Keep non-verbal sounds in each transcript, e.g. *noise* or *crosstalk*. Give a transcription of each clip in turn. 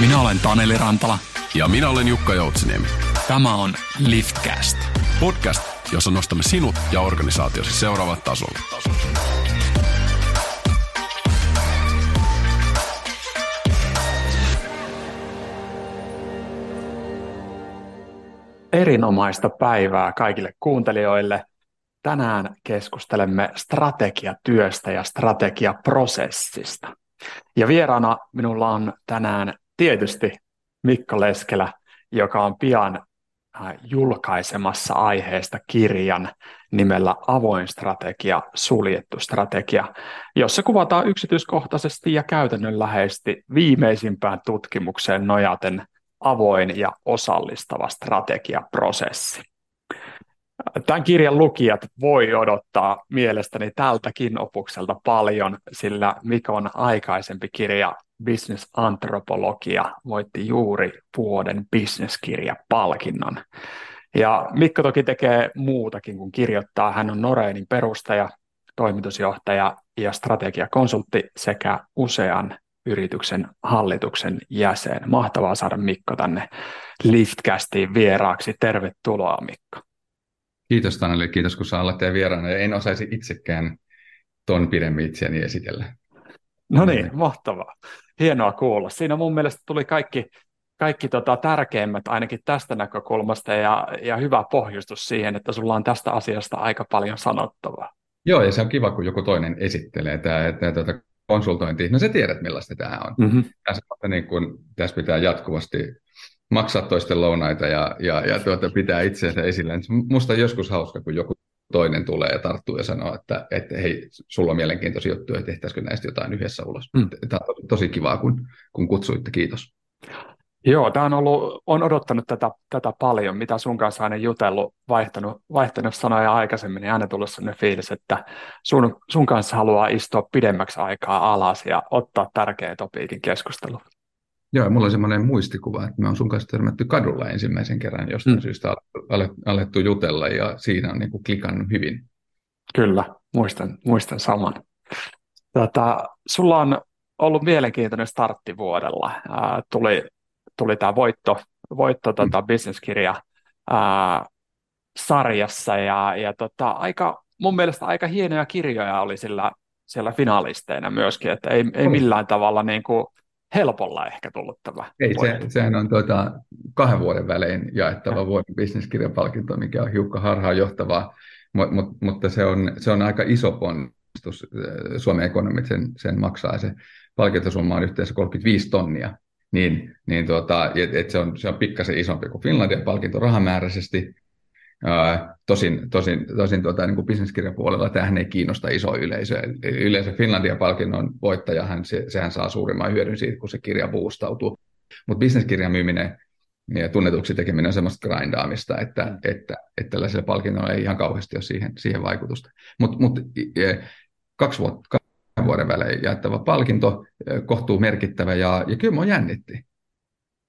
Minä olen Taneli Rantala. Ja minä olen Jukka Joutsiniemi. Tämä on Liftcast. Podcast, jossa nostamme sinut ja organisaatiosi seuraavat tasolle. Erinomaista päivää kaikille kuuntelijoille. Tänään keskustelemme strategiatyöstä ja strategiaprosessista. Ja vieraana minulla on tänään tietysti Mikko Leskelä, joka on pian äh, julkaisemassa aiheesta kirjan nimellä Avoin strategia, suljettu strategia, jossa kuvataan yksityiskohtaisesti ja käytännönläheisesti viimeisimpään tutkimukseen nojaten avoin ja osallistava strategiaprosessi. Tämän kirjan lukijat voi odottaa mielestäni tältäkin opukselta paljon, sillä Mikon aikaisempi kirja Business Antropologia voitti juuri vuoden bisneskirjapalkinnon. Ja Mikko toki tekee muutakin kuin kirjoittaa. Hän on Noreinin perustaja, toimitusjohtaja ja strategiakonsultti sekä usean yrityksen hallituksen jäsen. Mahtavaa saada Mikko tänne Liftcastiin vieraaksi. Tervetuloa Mikko. Kiitos Taneli, kiitos kun saa olla teidän vieraana. En osaisi itsekään ton pidemmin itseäni esitellä. No niin, mahtavaa. Hienoa kuulla. Siinä mun mielestä tuli kaikki, kaikki tota tärkeimmät ainakin tästä näkökulmasta ja, ja hyvä pohjustus siihen, että sulla on tästä asiasta aika paljon sanottavaa. Joo, ja se on kiva, kun joku toinen esittelee tämä, että tuota, konsultointi, no sä tiedät millaista tämä on. Mm-hmm. Tässä, niin kun, tässä pitää jatkuvasti maksaa toisten lounaita ja, ja, ja tuota, pitää itseänsä esillä. Musta on joskus hauska, kun joku toinen tulee ja tarttuu ja sanoo, että, että hei, sulla on mielenkiintoisia juttuja, tehtäisikö näistä jotain yhdessä ulos. Mm. Tämä on tosi kivaa, kun, kun kutsuitte. Kiitos. Joo, tämä on, ollut, on odottanut tätä, tätä paljon, mitä sun kanssa aina jutellut, vaihtanut, vaihtanut sanoja aikaisemmin, niin aina tullut sellainen fiilis, että sun, sun kanssa haluaa istua pidemmäksi aikaa alas ja ottaa tärkeä topiikin keskustelu. Joo, mulla on semmoinen muistikuva, että me on sun kanssa törmätty kadulla ensimmäisen kerran, jostain mm. syystä alettu jutella ja siinä on niin kuin klikannut hyvin. Kyllä, muistan, muistan saman. Tota, sulla on ollut mielenkiintoinen startti vuodella. Ää, tuli, tuli tämä voitto, voitto tota, mm. bisneskirja ää, sarjassa ja, ja tota, aika, mun mielestä aika hienoja kirjoja oli sillä, siellä finalisteina myöskin, että ei, ei millään tavalla niin kuin, helpolla ehkä tullut tämä. Ei, se, sehän on tuota, kahden vuoden välein jaettava vuoden bisneskirjapalkinto, mikä on hiukka harhaan johtavaa, mut, mut, mutta se on, se on aika iso ponnistus. Suomen ekonomit sen, sen maksaa. Se palkintosumma on yhteensä 35 tonnia. Niin, niin tuota, et, et se, on, se on pikkasen isompi kuin Finlandia palkinto rahamääräisesti, tosin, tosin, tosin tuota, niin bisneskirjan puolella tähän ei kiinnosta iso yleisö. Yleensä Finlandia-palkinnon voittajahan, se, sehän saa suurimman hyödyn siitä, kun se kirja boostautuu. Mutta bisneskirjan myyminen ja tunnetuksi tekeminen on semmoista grindaamista, että, että, että tällaisella palkinnolla ei ihan kauheasti ole siihen, siihen vaikutusta. Mutta mut, kaksi vuotta, kahden vuoden välein jaettava palkinto, kohtuu merkittävä ja, ja kyllä minua jännitti.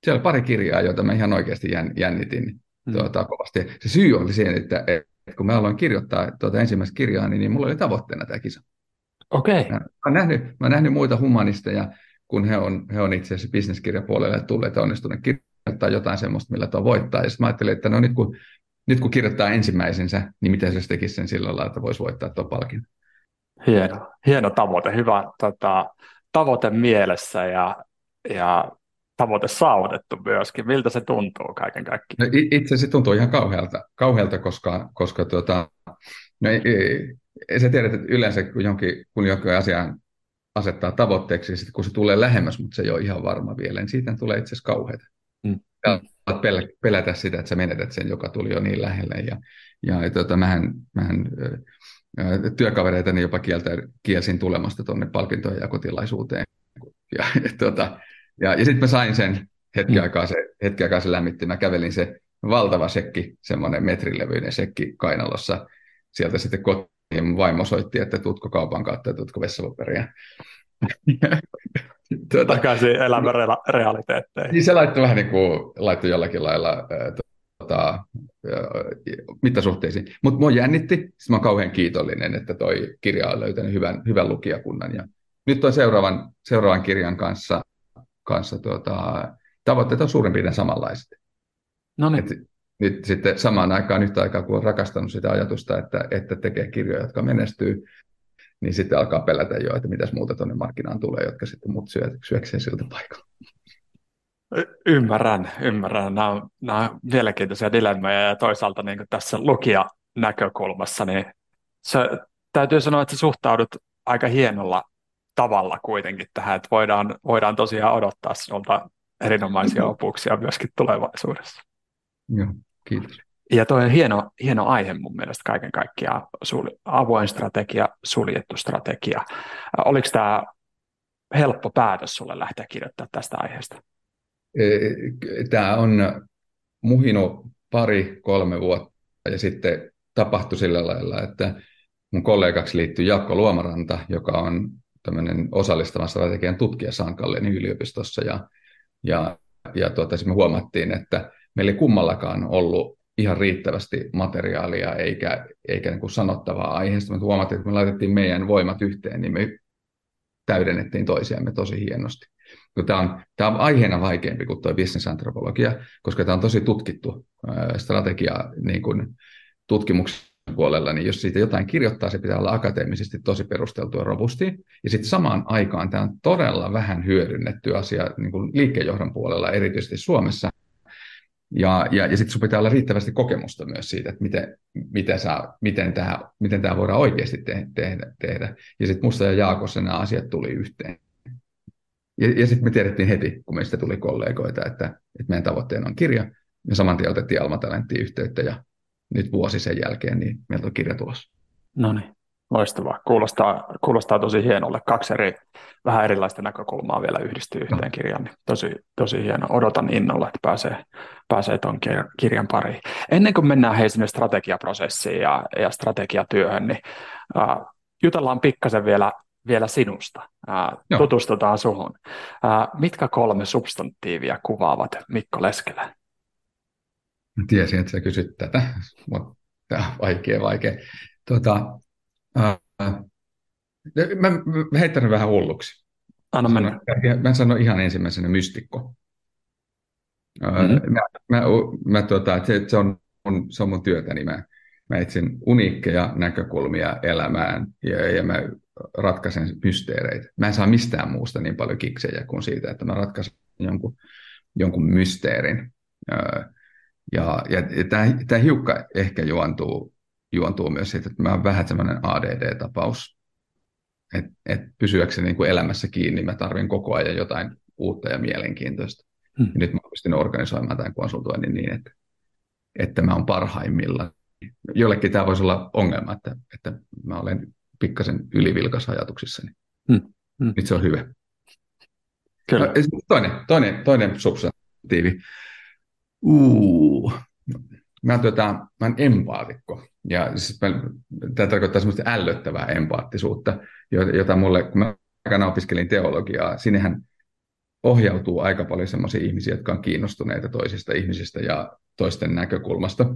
Siellä oli pari kirjaa, joita mä ihan oikeasti jännitin. Tuota, kovasti. Se syy oli siihen, että, että kun mä aloin kirjoittaa tuota ensimmäistä kirjaa, niin, niin mulla oli tavoitteena tämä kisa. Okei. Okay. Mä, mä, nähnyt, mä olen nähnyt muita humanisteja, kun he on, he on itse asiassa bisneskirjapuolelle tulleet ja onnistuneet kirjoittaa jotain sellaista, millä tuo voittaa. Ja sitten mä ajattelin, että no nyt kun, nyt kun kirjoittaa ensimmäisensä, niin miten se tekisi sen sillä lailla, että voisi voittaa tuon palkin. Hieno, hieno tavoite, hyvä tota, tavoite mielessä ja, ja tavoite saavutettu myöskin. Miltä se tuntuu kaiken kaikkiaan? No, itse se tuntuu ihan kauhealta, kauhealta koska, koska tuota, no, ei, ei, sä tiedät, että yleensä kun jonkin, kun jonkin asian asettaa tavoitteeksi, sitten kun se tulee lähemmäs, mutta se ei ole ihan varma vielä, niin siitä tulee itse asiassa kauheata. Mm. pelätä sitä, että sä menetät sen, joka tuli jo niin lähelle. Ja, ja, ja tuota, mähän, mähän työkavereitani jopa kieltä, kielsin tulemasta tuonne palkintojen jakotilaisuuteen. Ja, ja, tuota, ja, ja sitten mä sain sen hetki mm. aikaa, se, hetki aikaa se lämmitti. Mä kävelin se valtava sekki, semmoinen metrilevyinen sekki kainalossa. Sieltä sitten kotiin mun vaimo soitti, että tutko kaupan kautta ja tutko vessapaperia. *laughs* tuota, Takaisin elämän rea- realiteetteihin. Niin se laittoi vähän niin kuin, laittoi jollakin lailla tuota, mittasuhteisiin. Mutta mua jännitti, sitten mä oon kauhean kiitollinen, että toi kirja on löytänyt hyvän, hyvän lukijakunnan. Ja nyt on seuraavan, seuraavan kirjan kanssa kanssa tuota, tavoitteet on suurin piirtein samanlaiset. No niin. Et nyt sitten samaan aikaan, yhtä aikaa kun on rakastanut sitä ajatusta, että, että tekee kirjoja, jotka menestyy, niin sitten alkaa pelätä jo, että mitäs muuta tuonne markkinaan tulee, jotka sitten muut syö, syökseen siltä paikalla. Y- ymmärrän, ymmärrän. Nämä on, nämä on mielenkiintoisia dilemmoja ja toisaalta niin tässä lukija näkökulmassa, niin se, täytyy sanoa, että sä suhtaudut aika hienolla tavalla kuitenkin tähän, että voidaan, voidaan tosiaan odottaa sinulta erinomaisia opuksia myöskin tulevaisuudessa. Joo, kiitos. Ja toi on hieno, hieno aihe mun mielestä kaiken kaikkiaan, sul, avoin strategia, suljettu strategia. Oliko tämä helppo päätös sulle lähteä kirjoittamaan tästä aiheesta? Tämä on muhinut pari, kolme vuotta ja sitten tapahtui sillä lailla, että mun kollegaksi liittyi Jaakko Luomaranta, joka on tämmöinen osallistavan strategian tutkija Sankallenin yliopistossa ja, ja, ja tuota, me huomattiin, että meillä ei kummallakaan ollut ihan riittävästi materiaalia eikä, eikä niin kuin sanottavaa aiheesta. Me huomattiin, että kun me laitettiin meidän voimat yhteen, niin me täydennettiin toisiamme tosi hienosti. Tämä on, tämä on aiheena vaikeampi kuin tuo bisnesantropologia, koska tämä on tosi tutkittu strategia niin kuin tutkimuksen puolella, niin jos siitä jotain kirjoittaa, se pitää olla akateemisesti tosi perusteltu ja robusti. Ja sitten samaan aikaan tämä on todella vähän hyödynnetty asia niin kuin liikkeenjohdon puolella, erityisesti Suomessa, ja, ja, ja sitten sinulla pitää olla riittävästi kokemusta myös siitä, että miten, miten, saa, miten, tämä, miten tämä voidaan oikeasti te, tehdä. tehdä. Ja sitten musta ja Jaakossa nämä asiat tuli yhteen. Ja, ja sitten me tiedettiin heti, kun meistä tuli kollegoita, että, että meidän tavoitteena on kirja. Ja saman tien otettiin Alma Talenttiin yhteyttä ja nyt vuosi sen jälkeen, niin meiltä on kirja tulossa. No niin. Loistavaa. Kuulostaa, kuulostaa tosi hienolle. Kaksi eri, vähän erilaista näkökulmaa vielä yhdistyy yhteen no. kirjaan. Niin tosi, tosi hieno. Odotan innolla, että pääsee, pääsee tuon kirjan pariin. Ennen kuin mennään hei sinne strategiaprosessiin ja, ja strategiatyöhön, niin äh, jutellaan pikkasen vielä, vielä sinusta. Äh, tutustutaan suhun. Äh, mitkä kolme substantiivia kuvaavat Mikko Leskelä? Tiesin, että sä kysyt tätä, mutta tämä on vaikea, vaikea. Tuota, mä, mä heittänyt vähän hulluksi. Anna mennä. Mä sanon ihan ensimmäisenä mystikko. Mm-hmm. Mä, mä, mä, tuota, se, se, on, on, se on mun työtäni. Mä, mä etsin uniikkeja näkökulmia elämään ja, ja mä ratkaisen mysteereitä. Mä en saa mistään muusta niin paljon kiksejä kuin siitä, että mä ratkaisen jonkun, jonkun mysteerin. Ja, ja tämä hiukka ehkä juontuu juontuu myös siitä, että mä oon vähän semmoinen ADD-tapaus. Että et pysyäkseni niin kuin elämässä kiinni, mä tarvin koko ajan jotain uutta ja mielenkiintoista. Hmm. Ja nyt mä pystyn organisoimaan tämän konsultoinnin niin, että, että mä oon parhaimmilla. Jollekin tämä voisi olla ongelma, että, että mä olen pikkasen ylivilkas ajatuksissani. Hmm. Hmm. Nyt se on hyvä. Kyllä. No, toinen, toinen, toinen substantiivi. Uh, mä, tota, mä olen empaatikko. Ja siis mä, tämä tarkoittaa semmoista ällöttävää empaattisuutta, jota mulle, kun mä aikana opiskelin teologiaa, sinnehän ohjautuu aika paljon semmoisia ihmisiä, jotka on kiinnostuneita toisista ihmisistä ja toisten näkökulmasta.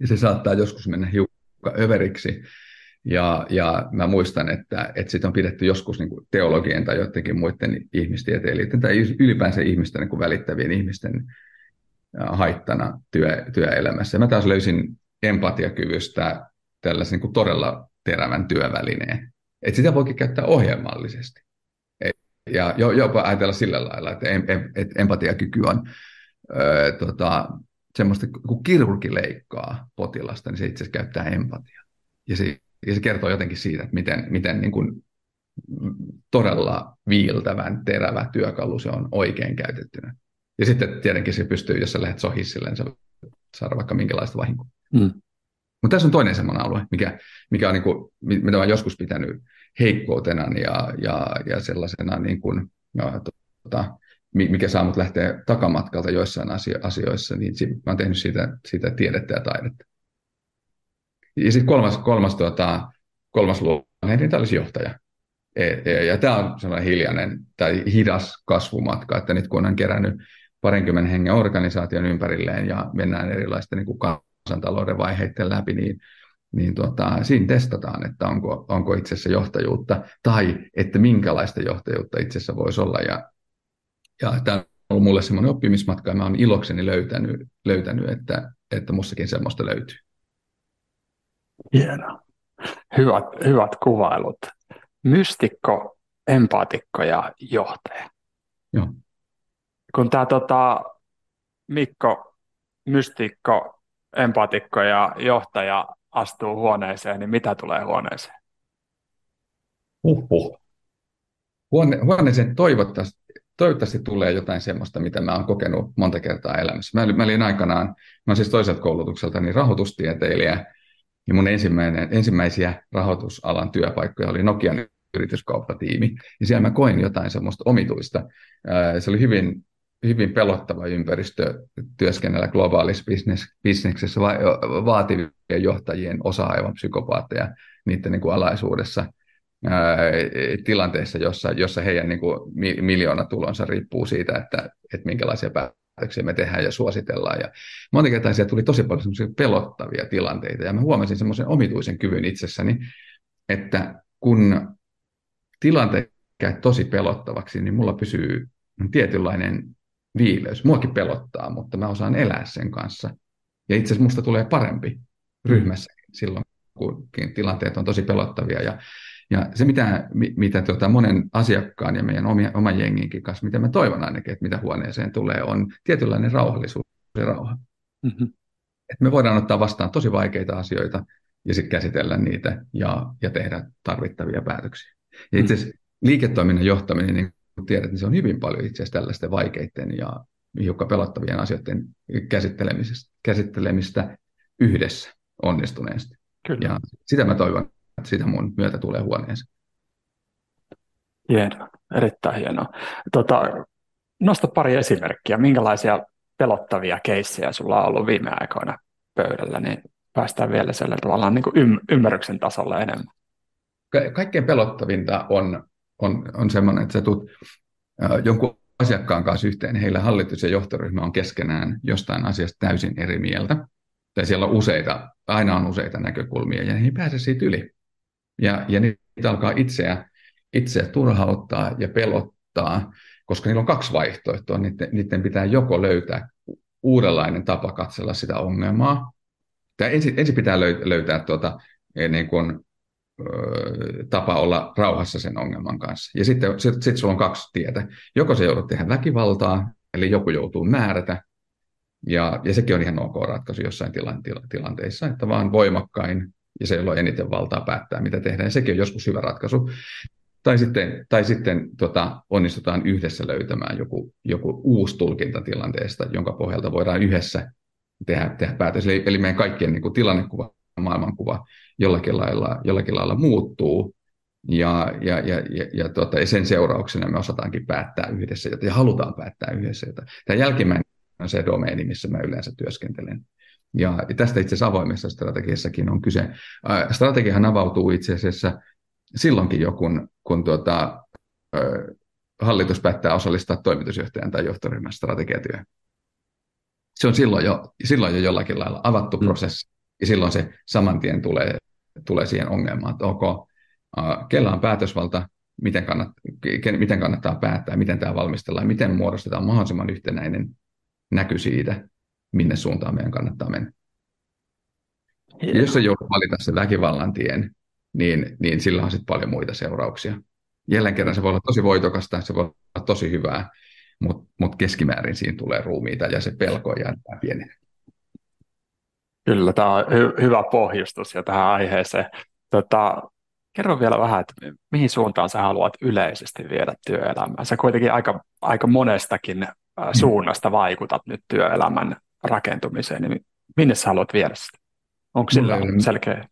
Ja se saattaa joskus mennä hiukan överiksi. Ja, ja mä muistan, että, että sitä on pidetty joskus niin kuin teologien tai joidenkin muiden ihmistieteilijöiden tai ylipäänsä ihmisten niin kuin välittävien ihmisten haittana työ, työelämässä. Mä taas löysin empatiakyvystä tällaisen niin todella terävän työvälineen. Et sitä voikin käyttää ohjelmallisesti. Ja jopa ajatella sillä lailla, että, em, että empatiakyky on öö, tota, semmoista, kun kirurgi leikkaa potilasta, niin se itse asiassa käyttää empatiaa. Ja se, ja se kertoo jotenkin siitä, että miten, miten niin kuin todella viiltävän, terävä työkalu se on oikein käytettynä. Ja sitten tietenkin se pystyy, jos sä lähdet sohisilleen, niin saada vaikka minkälaista vahinkoa. Mm. Mutta tässä on toinen semmoinen alue, mikä, mikä on niin kuin, mitä olen joskus pitänyt heikkoutena ja, ja, ja sellaisena, niin kuin, ja, tota, mikä saa mut lähteä takamatkalta joissain asioissa, niin mä olen tehnyt siitä, siitä tiedettä ja taidetta. Ja sitten kolmas, kolmas, tuota, kolmas luonne, niin tämä olisi johtaja. E, e, ja tämä on sellainen hiljainen tai hidas kasvumatka, että nyt kun on kerännyt parinkymmenen hengen organisaation ympärilleen ja mennään erilaisten niin kuin kansantalouden vaiheiden läpi, niin, niin tuota, siinä testataan, että onko, onko itsessä johtajuutta tai että minkälaista johtajuutta itsessä voisi olla. Ja, ja tämä ollut mulle semmoinen oppimismatka ja mä oon ilokseni löytänyt, löytänyt että, että mussakin semmoista löytyy. Hienoa. Hyvät, hyvät kuvailut. Mystikko, empaatikko ja johtaja. Joo. Kun tämä tota, Mikko, mystikko, empaatikko ja johtaja astuu huoneeseen, niin mitä tulee huoneeseen? Huhhuh. Huone, huoneeseen toivottavasti, toivottavasti tulee jotain semmoista, mitä mä oon kokenut monta kertaa elämässä. Mä, mä olin aikanaan, mä olen siis toiselta koulutukselta, niin rahoitustieteilijä, ja mun ensimmäinen, ensimmäisiä rahoitusalan työpaikkoja oli Nokian yrityskauppatiimi, ja siellä mä koin jotain semmoista omituista. Se oli hyvin, hyvin pelottava ympäristö työskennellä globaalissa business, bisneksessä va- vaativien johtajien osa-aivan psykopaatteja niiden niin kuin alaisuudessa ää, tilanteessa, jossa, jossa heidän niin kuin, miljoonatulonsa riippuu siitä, että, että minkälaisia päätöksiä me tehdään ja suositellaan. Ja monta kertaa siellä tuli tosi paljon pelottavia tilanteita, ja mä huomasin semmoisen omituisen kyvyn itsessäni, että kun tilanteet käy tosi pelottavaksi, niin mulla pysyy tietynlainen viileys. Muakin pelottaa, mutta mä osaan elää sen kanssa. Ja itse asiassa musta tulee parempi ryhmässä silloin, kun tilanteet on tosi pelottavia. Ja, ja se, mitä, mitä tuota monen asiakkaan ja meidän omia, oman jenginkin kanssa, mitä mä toivon ainakin, että mitä huoneeseen tulee, on tietynlainen rauhallisuus ja rauha. Mm-hmm. Että me voidaan ottaa vastaan tosi vaikeita asioita ja sitten käsitellä niitä ja, ja tehdä tarvittavia päätöksiä. Ja itse asiassa liiketoiminnan johtaminen, niin tiedät, niin se on hyvin paljon itse asiassa tällaisten vaikeiden ja hiukan pelottavien asioiden käsittelemistä, käsittelemistä yhdessä onnistuneesti. Kyllä. Ja sitä mä toivon, että sitä mun myötä tulee huoneeseen. Hienoa, erittäin hienoa. Tota, nosta pari esimerkkiä, minkälaisia pelottavia keissejä sulla on ollut viime aikoina pöydällä, niin päästään vielä sillä tavallaan niin kuin ymmärryksen tasolle enemmän ka- kaikkein pelottavinta on, on, on semmoinen, että sä tulet jonkun asiakkaan kanssa yhteen, heillä hallitus ja johtoryhmä on keskenään jostain asiasta täysin eri mieltä. Tai siellä on useita, aina on useita näkökulmia, ja he ei pääse siitä yli. Ja, ja niitä alkaa itseä, itseä turhauttaa ja pelottaa, koska niillä on kaksi vaihtoehtoa. Niiden, niiden pitää joko löytää uudenlainen tapa katsella sitä ongelmaa, tai ensin, ensin pitää löytää tuota, niin kuin tapa olla rauhassa sen ongelman kanssa. Ja sitten sit, sit sulla on kaksi tietä. Joko se joudut tehdä väkivaltaa, eli joku joutuu määrätä, ja, ja sekin on ihan ok ratkaisu jossain tilan, tila, tilanteissa, että vaan voimakkain ja se, jolla on eniten valtaa päättää, mitä tehdään. Ja sekin on joskus hyvä ratkaisu. Tai sitten, tai sitten tota, onnistutaan yhdessä löytämään joku, joku uusi tulkinta tilanteesta, jonka pohjalta voidaan yhdessä tehdä, tehdä päätös. Eli, eli meidän kaikkien niin kuin tilannekuva maailmankuva jollakin lailla, jollakin lailla muuttuu, ja, ja, ja, ja, ja, ja sen seurauksena me osataankin päättää yhdessä ja halutaan päättää yhdessä. Tämä jälkimmäinen on se domeeni, missä mä yleensä työskentelen. Ja tästä itse asiassa avoimessa strategiassakin on kyse. Strategiahan avautuu itse asiassa silloinkin jo, kun, kun tuota, hallitus päättää osallistaa toimitusjohtajan tai johtoryhmän strategiatyöhön. Se on silloin jo, silloin jo jollakin lailla avattu mm. prosessi. Ja silloin se saman tien tulee, tulee siihen ongelmaan, että ok, kellä on päätösvalta, miten, kannat, miten kannattaa päättää, miten tämä valmistellaan, miten muodostetaan mahdollisimman yhtenäinen näky siitä, minne suuntaan meidän kannattaa mennä. Ja jos se joudut valita sen väkivallan tien, niin, niin sillä on sitten paljon muita seurauksia. Jälleen kerran se voi olla tosi voitokasta, se voi olla tosi hyvää, mutta mut keskimäärin siinä tulee ruumiita ja se pelko jää pienenee. Kyllä, tämä on hy- hyvä pohjustus ja tähän aiheeseen. Tota, kerro vielä vähän, että mihin suuntaan sä haluat yleisesti viedä työelämää. Sä kuitenkin aika, aika monestakin suunnasta vaikutat nyt työelämän rakentumiseen, niin minne sä haluat viedä sitä? Onko sillä ole, selkeä?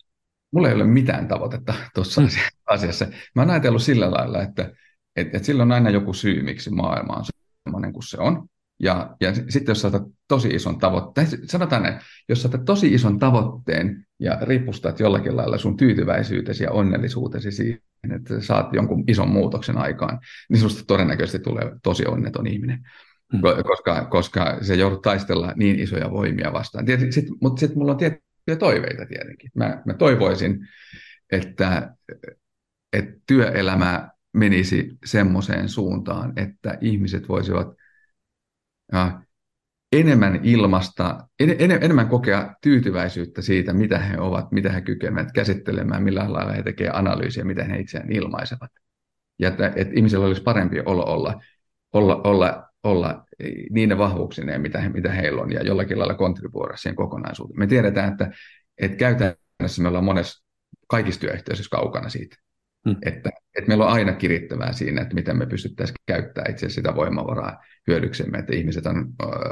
Mulla ei ole mitään tavoitetta tuossa mm. asiassa. Mä oon ajatellut sillä lailla, että, että, että sillä on aina joku syy, miksi maailma on sellainen kuin se on. Ja, ja sitten jos saatat tosi ison tavoitteen, sanotaan näin, jos saatat tosi ison tavoitteen ja ripustat jollakin lailla sun tyytyväisyytesi ja onnellisuutesi siihen, että saat jonkun ison muutoksen aikaan, niin sinusta todennäköisesti tulee tosi onneton ihminen. Hmm. Koska, koska se joudut taistella niin isoja voimia vastaan. Sit, mutta sitten mulla on tiettyjä toiveita tietenkin. Mä, mä toivoisin, että, että työelämä menisi semmoiseen suuntaan, että ihmiset voisivat – enemmän ilmasta, en, en, enemmän kokea tyytyväisyyttä siitä, mitä he ovat, mitä he kykenevät käsittelemään, millä lailla he tekevät analyysiä, miten he itseään ilmaisevat. Ja että, että ihmisellä olisi parempi olo olla, olla, olla, olla niiden vahvuuksineen, mitä, he, mitä heillä on, ja jollakin lailla kontribuoida siihen kokonaisuuteen. Me tiedetään, että, että käytännössä me ollaan monessa kaikissa työyhteisöissä kaukana siitä. Hmm. Että, että meillä on aina kirittävää siinä, että miten me pystyttäisiin käyttämään itse sitä voimavaraa hyödyksemme, että ihmiset on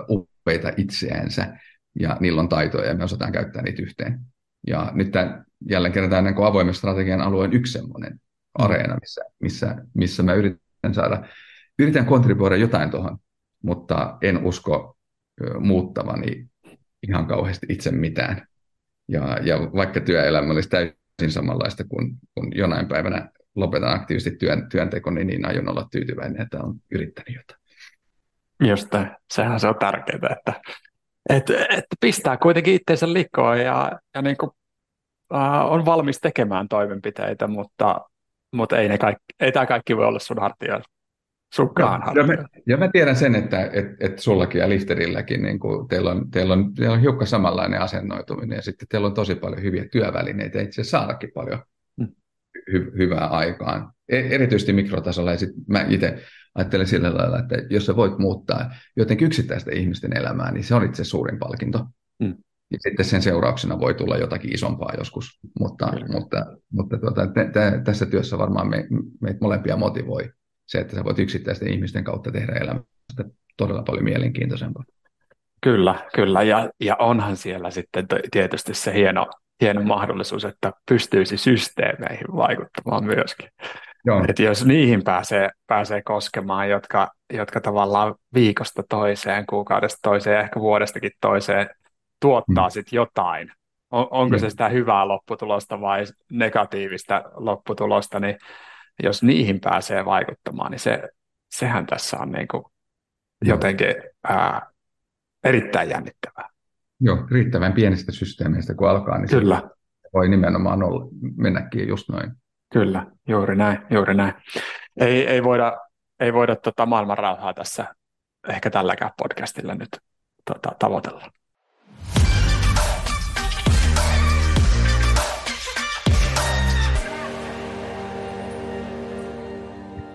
upeita itseänsä ja niillä on taitoja ja me osataan käyttää niitä yhteen. Ja nyt tämän, jälleen kerran tämä niin avoimen strategian alueen yksi semmoinen areena, missä, missä, missä mä yritän saada, yritän kontribuoida jotain tuohon, mutta en usko muuttavani ihan kauheasti itse mitään. Ja, ja vaikka työelämä olisi täysin samanlaista kuin, kun jonain päivänä lopetan aktiivisesti työn, työntekoni, niin, niin aion olla tyytyväinen, että on yrittänyt jotain. Just sehän se on tärkeää, että, että, että pistää kuitenkin itseensä likoon ja, ja niin kuin, äh, on valmis tekemään toimenpiteitä, mutta, mutta ei, ne kaikki, ei tämä kaikki voi olla sun hartioilla. Sunkaan ja, ja, mä, ja mä tiedän sen, että et, et sullakin ja Lifterilläkin niin kuin teillä, on, teillä, on, teillä on hiukka samanlainen asennoituminen ja sitten teillä on tosi paljon hyviä työvälineitä itse asiassa saadakin paljon hmm. hy, hyvää aikaan. E, erityisesti mikrotasolla ja sitten mä itse ajattelen sillä lailla, että jos sä voit muuttaa jotenkin yksittäisten ihmisten elämää, niin se on itse suurin palkinto. Hmm. Ja sitten sen seurauksena voi tulla jotakin isompaa joskus, mutta, mutta, mutta tuota, t- t- tässä työssä varmaan me, meitä molempia motivoi se, että sä voit yksittäisten ihmisten kautta tehdä elämästä todella paljon mielenkiintoisempaa. Kyllä, kyllä. Ja, ja onhan siellä sitten tietysti se hieno, hieno mahdollisuus, että pystyisi systeemeihin vaikuttamaan myöskin. Joo. Että jos niihin pääsee, pääsee koskemaan, jotka, jotka tavallaan viikosta toiseen, kuukaudesta toiseen, ehkä vuodestakin toiseen tuottaa mm. sitten jotain, on, onko se sitä hyvää lopputulosta vai negatiivista lopputulosta, niin jos niihin pääsee vaikuttamaan, niin se, sehän tässä on niin kuin jotenkin ää, erittäin jännittävää. Joo, riittävän pienistä systeemeistä kun alkaa, niin Kyllä. Se voi nimenomaan olla, mennäkin just noin. Kyllä, juuri näin, juuri näin. Ei, ei voida, ei voida tota maailman rauhaa tässä ehkä tälläkään podcastilla nyt tota, tavoitella.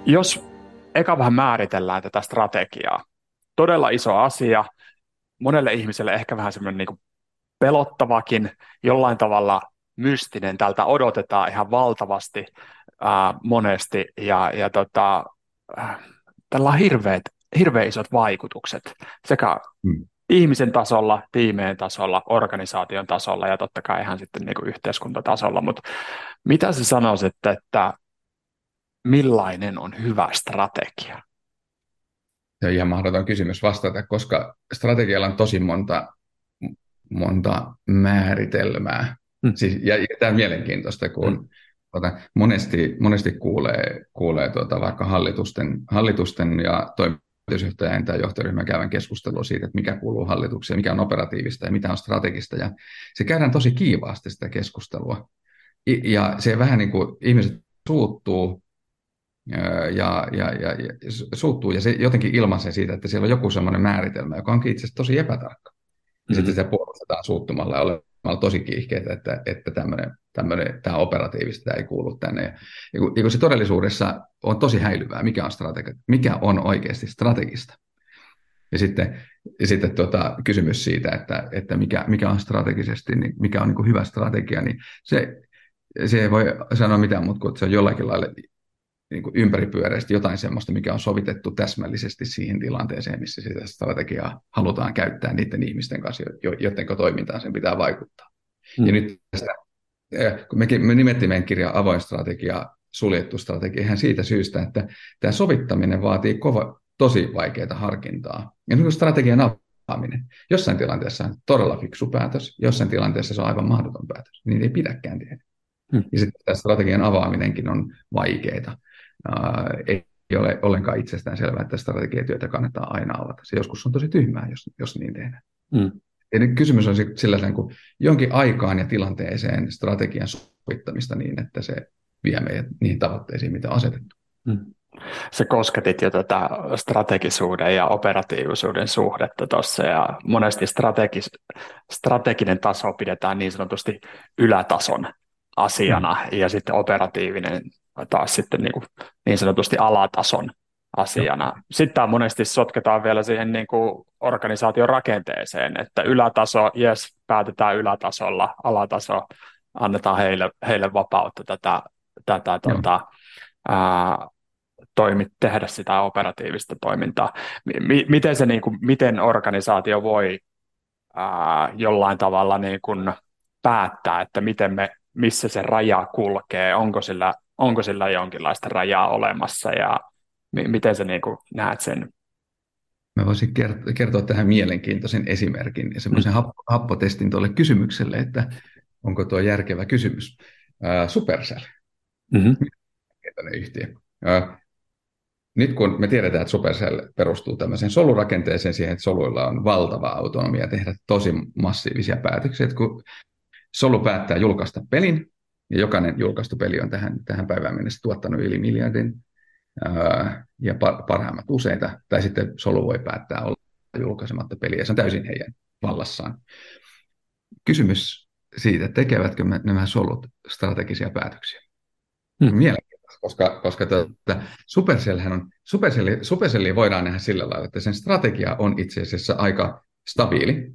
Jos eka vähän määritellään tätä strategiaa, todella iso asia, monelle ihmiselle ehkä vähän semmoinen niin pelottavakin, jollain tavalla mystinen, tältä odotetaan ihan valtavasti ää, monesti, ja, ja tota, äh, tällä on hirveät, hirveän isot vaikutukset sekä hmm. ihmisen tasolla, tiimeen tasolla, organisaation tasolla ja totta kai ihan sitten niin kuin yhteiskuntatasolla, mutta mitä sä sanoisit, että millainen on hyvä strategia? Se on ihan mahdoton kysymys vastata, koska strategialla on tosi monta, monta määritelmää. Hmm. Siis, ja, ja tämä on mielenkiintoista, kun hmm. tuota, monesti, monesti kuulee, kuulee tuota, vaikka hallitusten, hallitusten ja toimitusjohtajan tai johtoryhmän käyvän keskustelua siitä, että mikä kuuluu hallitukseen, mikä on operatiivista ja mitä on strategista. Ja se käydään tosi kiivaasti sitä keskustelua. Ja se vähän niin kuin ihmiset suuttuu ja, ja, ja, ja suuttuu ja se jotenkin ilmaisee siitä, että siellä on joku semmoinen määritelmä, joka onkin itse asiassa tosi epätarkka. Ja mm-hmm. sitten sitä puolustetaan suuttumalla ja olemalla tosi kiihkeitä, että, että tämmöinen, tämmöinen, tämä operatiivista tämä ei kuulu tänne. Ja, ja, kun, ja kun se todellisuudessa on tosi häilyvää, mikä on, strategi- mikä on oikeasti strategista. Ja sitten, ja sitten tuota, kysymys siitä, että, että mikä, mikä on strategisesti, niin mikä on niin hyvä strategia, niin se, se ei voi sanoa mitään muuta kuin, että se on jollakin lailla niin kuin ympäripyöreästi jotain sellaista, mikä on sovitettu täsmällisesti siihen tilanteeseen, missä sitä strategiaa halutaan käyttää niiden ihmisten kanssa, joiden toimintaan sen pitää vaikuttaa. Mm. Ja nyt tästä, kun mekin, me nimettiin meidän kirja avoin strategia, suljettu strategia, ihan siitä syystä, että tämä sovittaminen vaatii kova, tosi vaikeaa harkintaa. Ja niin strategian avaaminen. Jossain tilanteessa on todella fiksu päätös, jossain tilanteessa se on aivan mahdoton päätös. Niin ei pidäkään tehdä. Hmm. Ja sitten tämä strategian avaaminenkin on vaikeaa ei ole ollenkaan itsestään selvää, että strategiatyötä kannattaa aina avata. Se joskus on tosi tyhmää, jos, jos niin tehdään. Mm. Nyt kysymys on sillä kuin jonkin aikaan ja tilanteeseen strategian sovittamista niin, että se vie meidät niihin tavoitteisiin, mitä on asetettu. Mm. Sä kosketit jo tätä strategisuuden ja operatiivisuuden suhdetta tuossa ja monesti strategis, strateginen taso pidetään niin sanotusti ylätason asiana mm. ja sitten operatiivinen taas sitten niin, kuin, niin sanotusti alatason asiana. Joo. Sitten tämä monesti sotketaan vielä siihen niin kuin organisaation rakenteeseen, että ylätaso, yes, päätetään ylätasolla, alataso, annetaan heille, heille vapautta tätä, tätä tuota, ää, toimi, tehdä sitä operatiivista toimintaa. M- miten, se, niin kuin, miten organisaatio voi ää, jollain tavalla niin kuin päättää, että miten me, missä se raja kulkee, onko sillä, onko sillä jonkinlaista rajaa olemassa ja m- miten sä niin kuin näet sen? Mä voisin kertoa tähän mielenkiintoisen esimerkin ja semmoisen mm. happotestin tuolle kysymykselle, että onko tuo järkevä kysymys. Supercell, mm-hmm. yhtiö. Nyt kun me tiedetään, että Supercell perustuu tämmöiseen solurakenteeseen, siihen, että soluilla on valtava autonomia tehdä tosi massiivisia päätöksiä, että kun solu päättää julkaista pelin, ja jokainen julkaistu peli on tähän, tähän päivään mennessä tuottanut yli miljardin, ää, ja parhaimmat useita, tai sitten solu voi päättää olla julkaisematta peliä, se on täysin heidän vallassaan. Kysymys siitä, tekevätkö nämä solut strategisia päätöksiä. Hmm. Mielenkiintoista, koska, koska tuota, Supercellhän on, Supercelli, Supercelli voidaan nähdä sillä lailla, että sen strategia on itse asiassa aika stabiili,